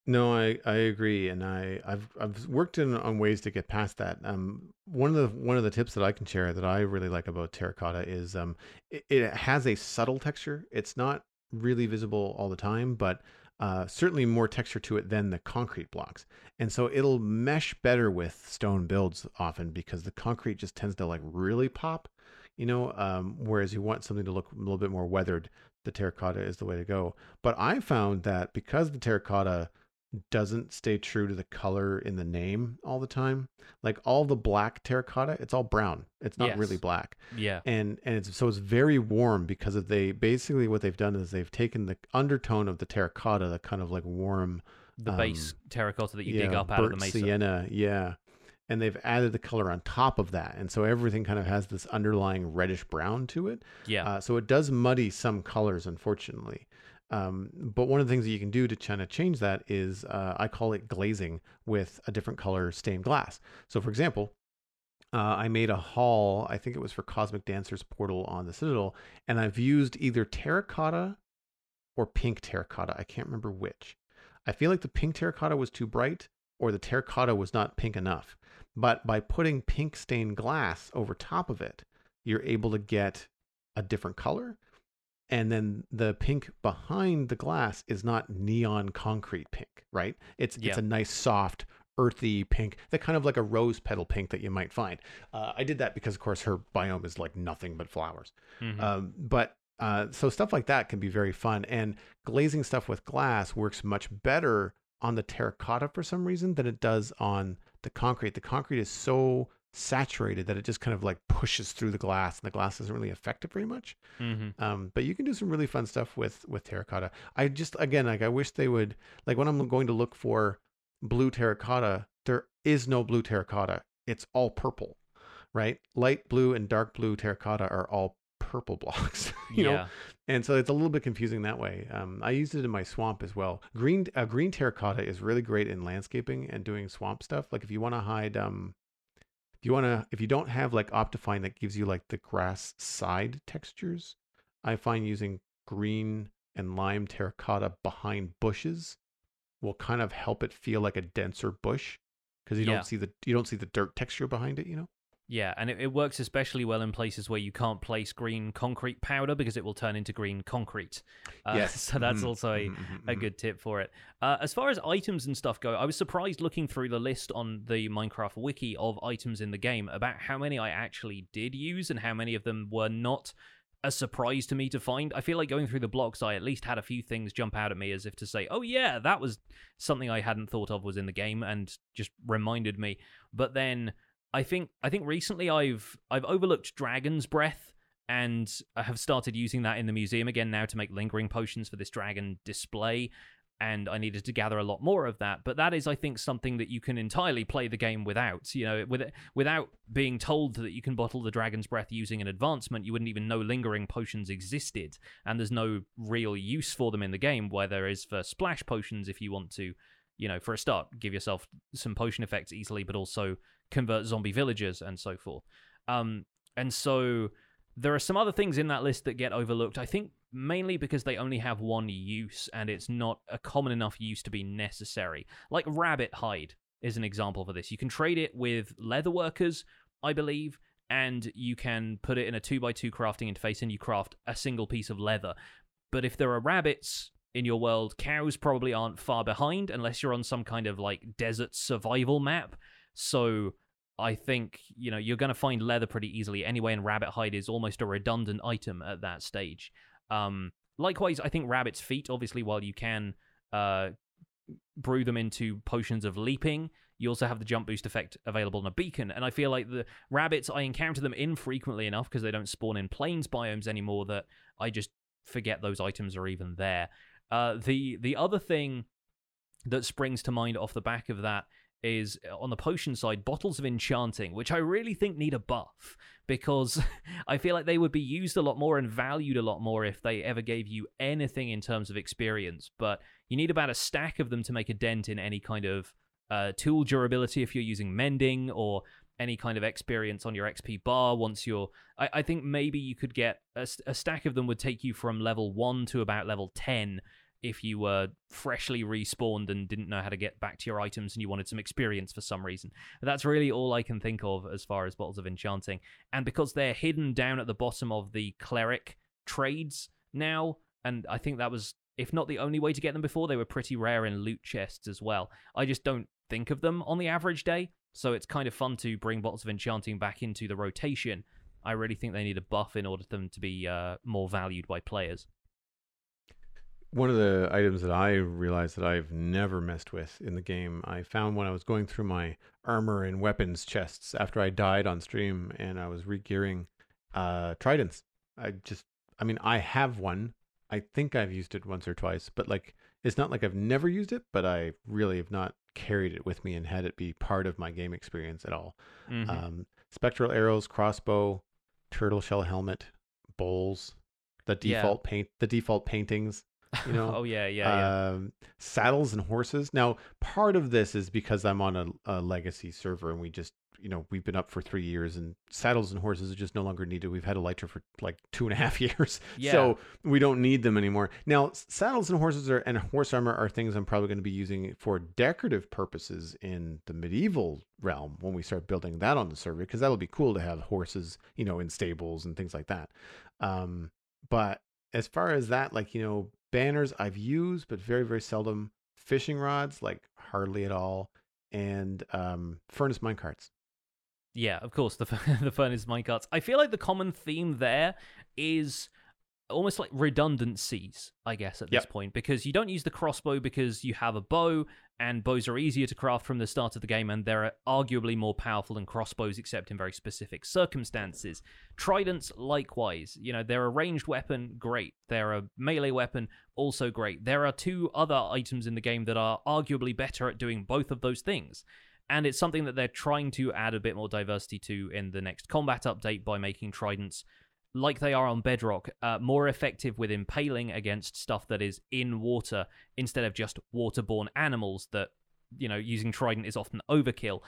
No, I, I agree, and I I've I've worked in on ways to get past that. Um, one of the one of the tips that I can share that I really like about terracotta is um, it, it has a subtle texture. It's not really visible all the time, but uh, certainly more texture to it than the concrete blocks, and so it'll mesh better with stone builds often because the concrete just tends to like really pop, you know. Um, whereas you want something to look a little bit more weathered, the terracotta is the way to go. But I found that because the terracotta doesn't stay true to the color in the name all the time. Like all the black terracotta, it's all brown. It's not really black. Yeah. And and it's so it's very warm because of they basically what they've done is they've taken the undertone of the terracotta, the kind of like warm The base um, terracotta that you dig up out of the mesa. sienna, yeah. And they've added the color on top of that. And so everything kind of has this underlying reddish brown to it. Yeah. Uh, so it does muddy some colors, unfortunately. Um, but one of the things that you can do to kind of change that is uh, I call it glazing with a different color stained glass. So, for example, uh, I made a hall, I think it was for Cosmic Dancers Portal on the Citadel, and I've used either terracotta or pink terracotta. I can't remember which. I feel like the pink terracotta was too bright or the terracotta was not pink enough. But by putting pink stained glass over top of it, you're able to get a different color. And then the pink behind the glass is not neon concrete pink, right? It's Yeah. it's a nice soft earthy pink, that kind of like a rose petal pink that you might find. Uh, I did that because, of course, her biome is like nothing but flowers. Mhm. Um, but uh, so stuff like that can be very fun. And glazing stuff with glass works much better on the terracotta for some reason than it does on the concrete. The concrete is so saturated that it just kind of like pushes through the glass, and the glass doesn't really affect it very much. Mhm. Um, but you can do some really fun stuff with with terracotta. I just again like I wish they would like when I'm going to look for blue terracotta, there is no blue terracotta. It's all purple, right? Light blue and dark blue terracotta are all purple [laughs] blocks, you know. And so it's a little bit confusing that way. Um, I used it in my swamp as well. Green uh, green terracotta is really great in landscaping and doing swamp stuff. Like if you want to hide, um, if you want to, if you don't have like Optifine that gives you like the grass side textures, I find using green and lime terracotta behind bushes will kind of help it feel like a denser bush because you Yeah. don't see the you don't see the dirt texture behind it. You know. Yeah, and it, it works especially well in places where you can't place green concrete powder because it will turn into green concrete. Uh, Yes. [laughs] So that's Mhm, also a, mhm, mhm, a mhm. good tip for it. Uh, as far as items and stuff go, I was surprised looking through the list on the Minecraft wiki of items in the game about how many I actually did use and how many of them were not a surprise to me to find. I feel like going through the blocks, I at least had a few things jump out at me as if to say, oh, yeah, that was something I hadn't thought of was in the game and just reminded me. But then I think I think recently I've I've overlooked Dragon's Breath and I have started using that in the museum again now to make lingering potions for this dragon display. And I needed to gather a lot more of that, but that is, I think, something that you can entirely play the game without. You know, with without being told that you can bottle the dragon's breath using an advancement, you wouldn't even know lingering potions existed, and there's no real use for them in the game. Where there is for splash potions, if you want to, you know, for a start, give yourself some potion effects easily, but also convert zombie villagers and so forth. Um, and so there are some other things in that list that get overlooked. I think mainly because they only have one use and it's not a common enough use to be necessary. Like rabbit hide is an example for this. You can trade it with leather workers, I believe, and you can put it in a 2x2 crafting interface and you craft a single piece of leather. But if there are rabbits in your world, cows probably aren't far behind unless you're on some kind of like desert survival map. So I think, you know, you're going to find leather pretty easily anyway, and rabbit hide is almost a redundant item at that stage. Um, likewise, I think rabbit's feet, obviously, while you can uh, brew them into potions of leaping, you also have the jump boost effect available on a beacon. And I feel like the rabbits, I encounter them infrequently enough because they don't spawn in plains biomes anymore that I just forget those items are even there. Uh, the the other thing that springs to mind off the back of that is uh, on the potion side, bottles of enchanting, which I really think need a buff because [laughs] I feel like they would be used a lot more and valued a lot more if they ever gave you anything in terms of experience. But you need about a stack of them to make a dent in any kind of uh, tool durability if you're using mending or any kind of experience on your XP bar once you're. I, I think maybe you could get a, a stack of them would take you from level 1 to about level 10 if you were freshly respawned and didn't know how to get back to your items and you wanted some experience for some reason. That's really all I can think of as far as bottles of enchanting. And because they're hidden down at the bottom of the cleric trades now, and I think that was, if not the only way to get them before, they were pretty rare in loot chests as well. I just don't think of them on the average day. So it's kind of fun to bring bottles of enchanting back into the rotation. I really think they need a buff in order for them to be uh, more valued by players. One of the items that I realized that I've never messed with in the game, I found when I was going through my armor and weapons chests after I died on stream and I was regearing uh, tridents. I just, I mean, I have one. I think I've used it once or twice, but like, it's not like I've never used it, but I really have not carried it with me and had it be part of my game experience at all. Mhm. Um, spectral arrows, crossbow, turtle shell helmet, bowls, the Yeah. default paint, the default paintings [laughs] you know oh yeah, yeah, yeah. um, saddles and horses. Now, part of this is because I'm on a, a legacy server and we just, you know, we've been up for three years and saddles and horses are just no longer needed. We've had Elytra for like two and a [laughs] half years. Yeah. So we don't need them anymore. Now, saddles and horses are, and horse armor are things I'm probably going to be using for decorative purposes in the medieval realm when we start building that on the server because that'll be cool to have horses, you know, in stables and things like that. Um, but as far as that, like, you know, banners I've used, but very, very seldom. Fishing rods, like hardly at all. And um, furnace minecarts. Yeah, of course, the [laughs] the furnace minecarts. I feel like the common theme there is almost like redundancies, I guess, at this Yep. point, because you don't use the crossbow because you have a bow, and bows are easier to craft from the start of the game, and they're arguably more powerful than crossbows, except in very specific circumstances. Tridents, likewise, you know, they're a ranged weapon, great. They're a melee weapon, also great. There are two other items in the game that are arguably better at doing both of those things and it's something that they're trying to add a bit more diversity to in the next combat update by making tridents like they are on bedrock uh, more effective with impaling against stuff that is in water instead of just waterborne animals that you know using trident is often overkill.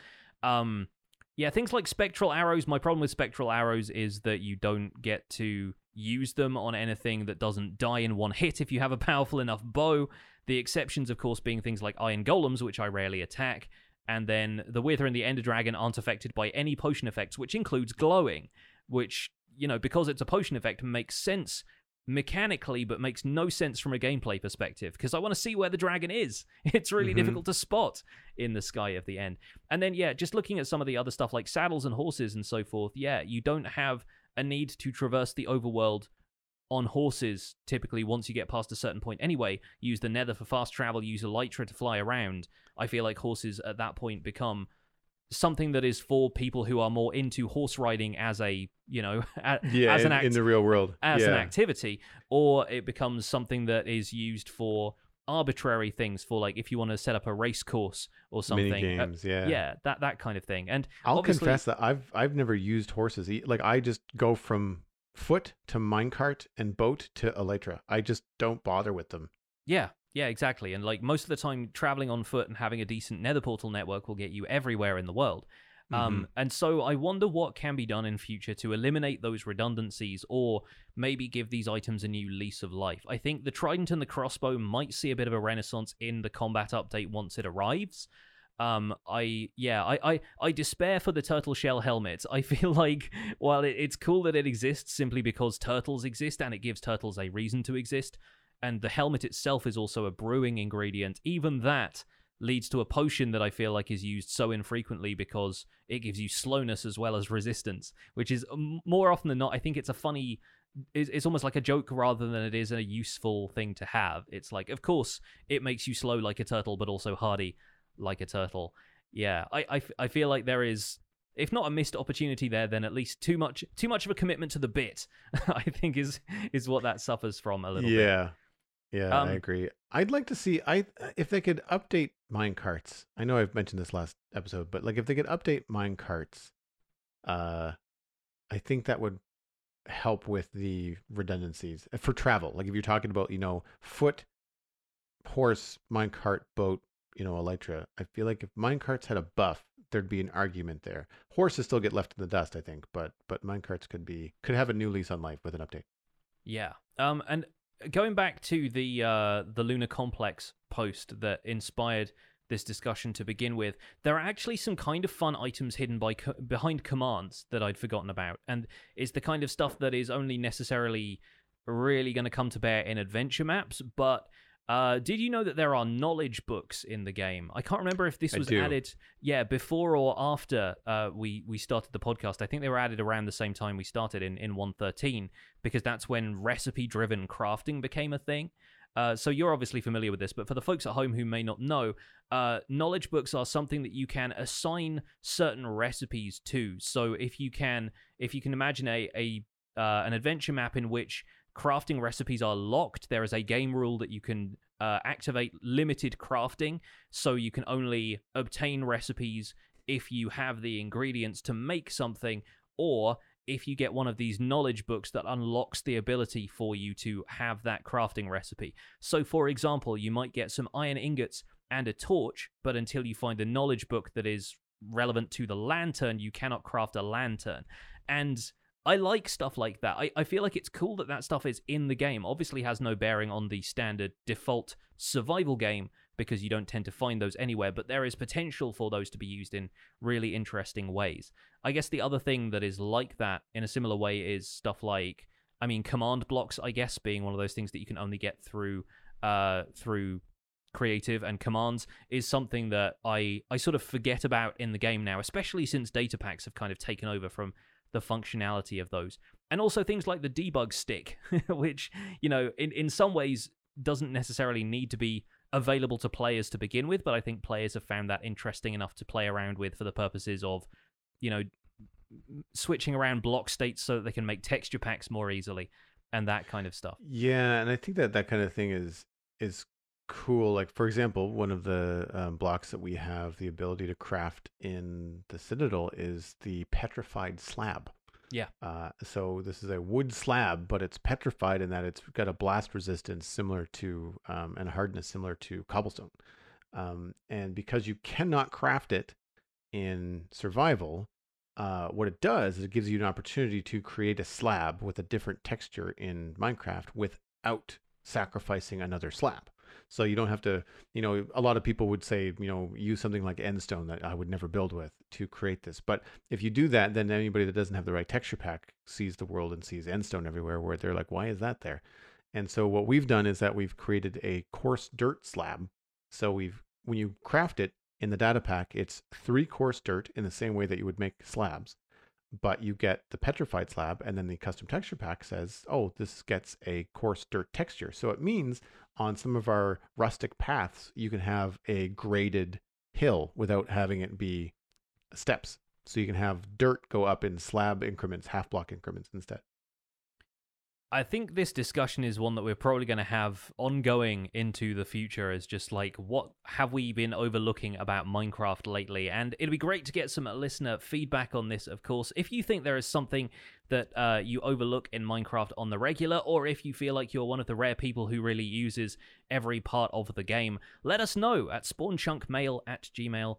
Um yeah things like spectral arrows my problem with spectral arrows is that you don't get to use them on anything that doesn't die in one hit if you have a powerful enough bow. The exceptions of course being things like iron golems which i rarely attack and then the Wither and the Ender Dragon aren't affected by any potion effects, which includes glowing, which, you know, because it's a potion effect, makes sense mechanically, but makes no sense from a gameplay perspective, because I want to see where the dragon is. [laughs] It's really Mhm. difficult to spot in the sky of the end. And then, yeah, just looking at some of the other stuff like saddles and horses and so forth, yeah, you don't have a need to traverse the overworld on horses typically once you get past a certain point anyway use the nether for fast travel use elytra to fly around i feel like horses at that point become something that is for people who are more into horse riding as a you know [laughs] a- Yeah, as an act- in the real world. as yeah. an activity or it becomes something that is used for arbitrary things for like if you want to set up a race course or something Mini Uh, yeah. yeah that that kind of thing and I'll confess that I've I've never used horses. Like I just go from foot to minecart and boat to Elytra. I just don't bother with them. Yeah, yeah, exactly. And like most of the time, traveling on foot and having a decent nether portal network will get you everywhere in the world. Um, and so I wonder what can be done in future to eliminate those redundancies or maybe give these items a new lease of life. I think the trident and the crossbow might see a bit of a renaissance in the combat update once it arrives. Um, I yeah, I, I I despair for the turtle shell helmet. I [laughs] feel like while it, it's cool that it exists simply because turtles exist and it gives turtles a reason to exist, and the helmet itself is also a brewing ingredient. Even that leads to a potion that I feel like is used so infrequently because it gives you slowness as well as resistance, which is um, more often than not. I think it's a funny. It's, almost like a joke rather than it is a useful thing to have. It's like, of course, it makes you slow like a turtle, but also hardy like a turtle. yeah, I, I, I feel like there is, if not a missed opportunity there, then at least too much too much of a commitment to the bit. [laughs] I think is is what that suffers from a little bit. Yeah. Yeah, Um, I agree. I'd like to see I if they could update mine carts. I know I've mentioned this last episode, but like if they could update mine carts, uh I think that would help with the redundancies uh, for travel. Like if you're talking about, you know, foot, horse, mine cart, boat, you know, elytra. I feel like if mine carts had a buff, there'd be an argument there. Horses still get left in the dust, I think, but but mine carts could be could have a new lease on life with an update. Yeah. Um, and going back to the uh, the Lunar Complex post that inspired this discussion to begin with, there are actually some kind of fun items hidden by co- behind commands that I'd forgotten about, and it's the kind of stuff that is only necessarily really going to come to bear in adventure maps. But uh, did you know that there are knowledge books in the game? I can't remember if this was added, yeah, before or after uh, we we started the podcast. I think they were added around the same time we started in in one thirteen because that's when recipe driven crafting became a thing. Uh, so you're obviously familiar with this, but for the folks at home who may not know, uh, knowledge books are something that you can assign certain recipes to. So if you can, if you can imagine a a uh, an adventure map in which crafting recipes are locked, there is a game rule that you can uh, activate limited crafting, so you can only obtain recipes if you have the ingredients to make something, or if you get one of these knowledge books that unlocks the ability for you to have that crafting recipe. So, for example, you might get some iron ingots and a torch, but until you find the knowledge book that is relevant to the lantern, you cannot craft a lantern. And I like stuff like that. I, I feel like it's cool that that stuff is in the game. Obviously, has no bearing on the standard default survival game because you don't tend to find those anywhere, but there is potential for those to be used in really interesting ways. I guess the other thing that is like that in a similar way is stuff like, I mean, command blocks. I guess being one of those things that you can only get through, uh, through creative and commands is something that I I sort of forget about in the game now, especially since data packs have kind of taken over from the functionality of those. And also things like the debug stick, [laughs] which, you know, in, in some ways doesn't necessarily need to be available to players to begin with, but I think players have found that interesting enough to play around with for the purposes of, you know, switching around block states so that they can make texture packs more easily and that kind of stuff. Yeah, and I think that that kind of thing is is cool. Like for example, one of the um, blocks that we have the ability to craft in the Citadel is the petrified slab. Yeah. Uh, so this is a wood slab, but it's petrified in that it's got a blast resistance similar to um, and a hardness similar to cobblestone. Um, and because you cannot craft it in survival, uh, what it does is it gives you an opportunity to create a slab with a different texture in Minecraft without sacrificing another slab. So you don't have to, you know, a lot of people would say, you know, use something like Endstone that I would never build with to create this. But if you do that, then anybody that doesn't have the right texture pack sees the world and sees Endstone everywhere where they're like, why is that there? And so what we've done is that we've created a coarse dirt slab. So we've, when you craft it in the data pack, it's three coarse dirt in the same way that you would make slabs but you get the petrified slab and then the custom texture pack says oh this gets a coarse dirt texture so it means on some of our rustic paths you can have a graded hill without having it be steps. So you can have dirt go up in slab increments half block increments instead I think this discussion is one that we're probably going to have ongoing into the future as just like what have we been overlooking about Minecraft lately? And it'd be great to get some listener feedback on this of course. If you think there is something that uh, you overlook in Minecraft on the regular or if you feel like you're one of the rare people who really uses every part of the game let us know at spawnchunkmail at gmail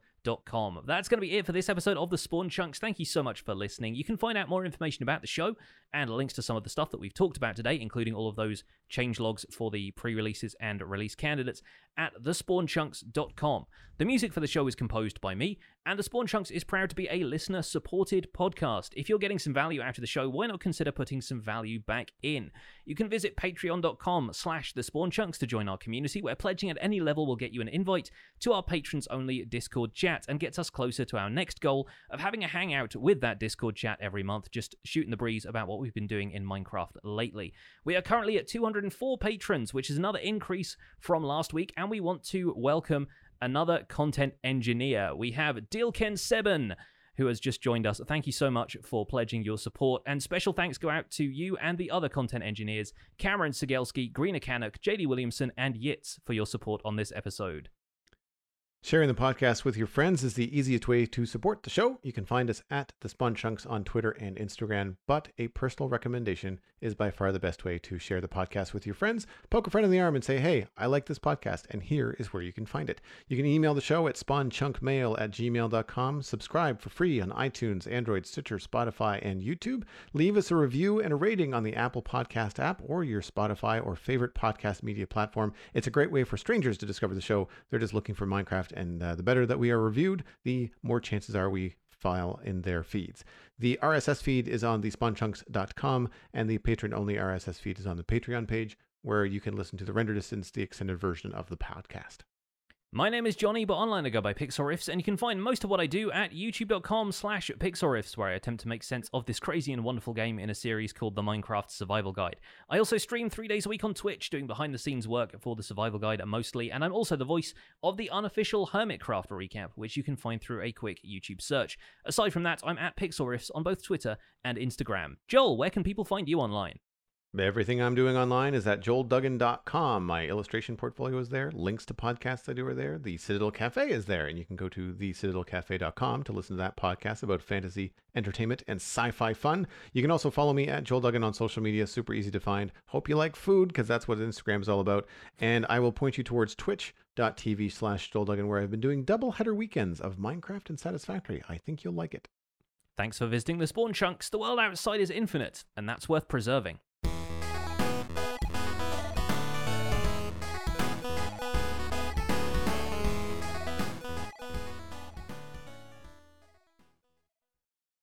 That's going to be it for this episode of the Spawn Chunks. Thank you so much for listening. You can find out more information about the show and links to some of the stuff that we've talked about today, including all of those change logs for the pre releases and release candidates, at thespawnchunks.com. The music for the show is composed by me, and The Spawn Chunks is proud to be a listener supported podcast. If you're getting some value out of the show, why not consider putting some value back in? You can visit patreon.com slash The to join our community, where pledging at any level will get you an invite to our patrons only Discord chat and gets us closer to our next goal of having a hangout with that Discord chat every month, just shooting the breeze about what we've been doing in Minecraft lately. We are currently at 204 patrons, which is another increase from last week, and we want to welcome another content engineer. We have Dilken Seven, who has just joined us. Thank you so much for pledging your support. And special thanks go out to you and the other content engineers, Cameron Sigelski, Greener Canuck, JD Williamson, and Yitz for your support on this episode. Sharing the podcast with your friends is the easiest way to support the show. You can find us at the Spawn Chunks on Twitter and Instagram, but a personal recommendation is by far the best way to share the podcast with your friends. Poke a friend in the arm and say, hey, I like this podcast, and here is where you can find it. You can email the show at spawnchunkmail at gmail.com. Subscribe for free on iTunes, Android, Stitcher, Spotify, and YouTube. Leave us a review and a rating on the Apple Podcast app or your Spotify or favorite podcast media platform. It's a great way for strangers to discover the show. They're just looking for Minecraft and uh, the better that we are reviewed, the more chances are we file in their feeds. The RSS feed is on the thespawnchunks.com, and the patron only RSS feed is on the Patreon page, where you can listen to the render distance, the extended version of the podcast. My name is Jonny, but online I go by Pixelriffs, and you can find most of what I do at youtube.com slash pixelriffs, where I attempt to make sense of this crazy and wonderful game in a series called the Minecraft Survival Guide. I also stream three days a week on Twitch, doing behind-the-scenes work for the Survival Guide mostly, and I'm also the voice of the unofficial Hermitcraft recap, which you can find through a quick YouTube search. Aside from that, I'm at Pixelriffs on both Twitter and Instagram. Joel, where can people find you online? Everything I'm doing online is at joelduggan.com. My illustration portfolio is there. Links to podcasts I do are there. The Citadel Cafe is there, and you can go to thecitadelcafe.com to listen to that podcast about fantasy, entertainment, and sci-fi fun. You can also follow me at Joel Duggan on social media. Super easy to find. Hope you like food, because that's what Instagram is all about. And I will point you towards twitch.tv slash Joel Duggan, where I've been doing double header weekends of Minecraft and Satisfactory. I think you'll like it. Thanks for visiting the Spawn Chunks. The world outside is infinite, and that's worth preserving.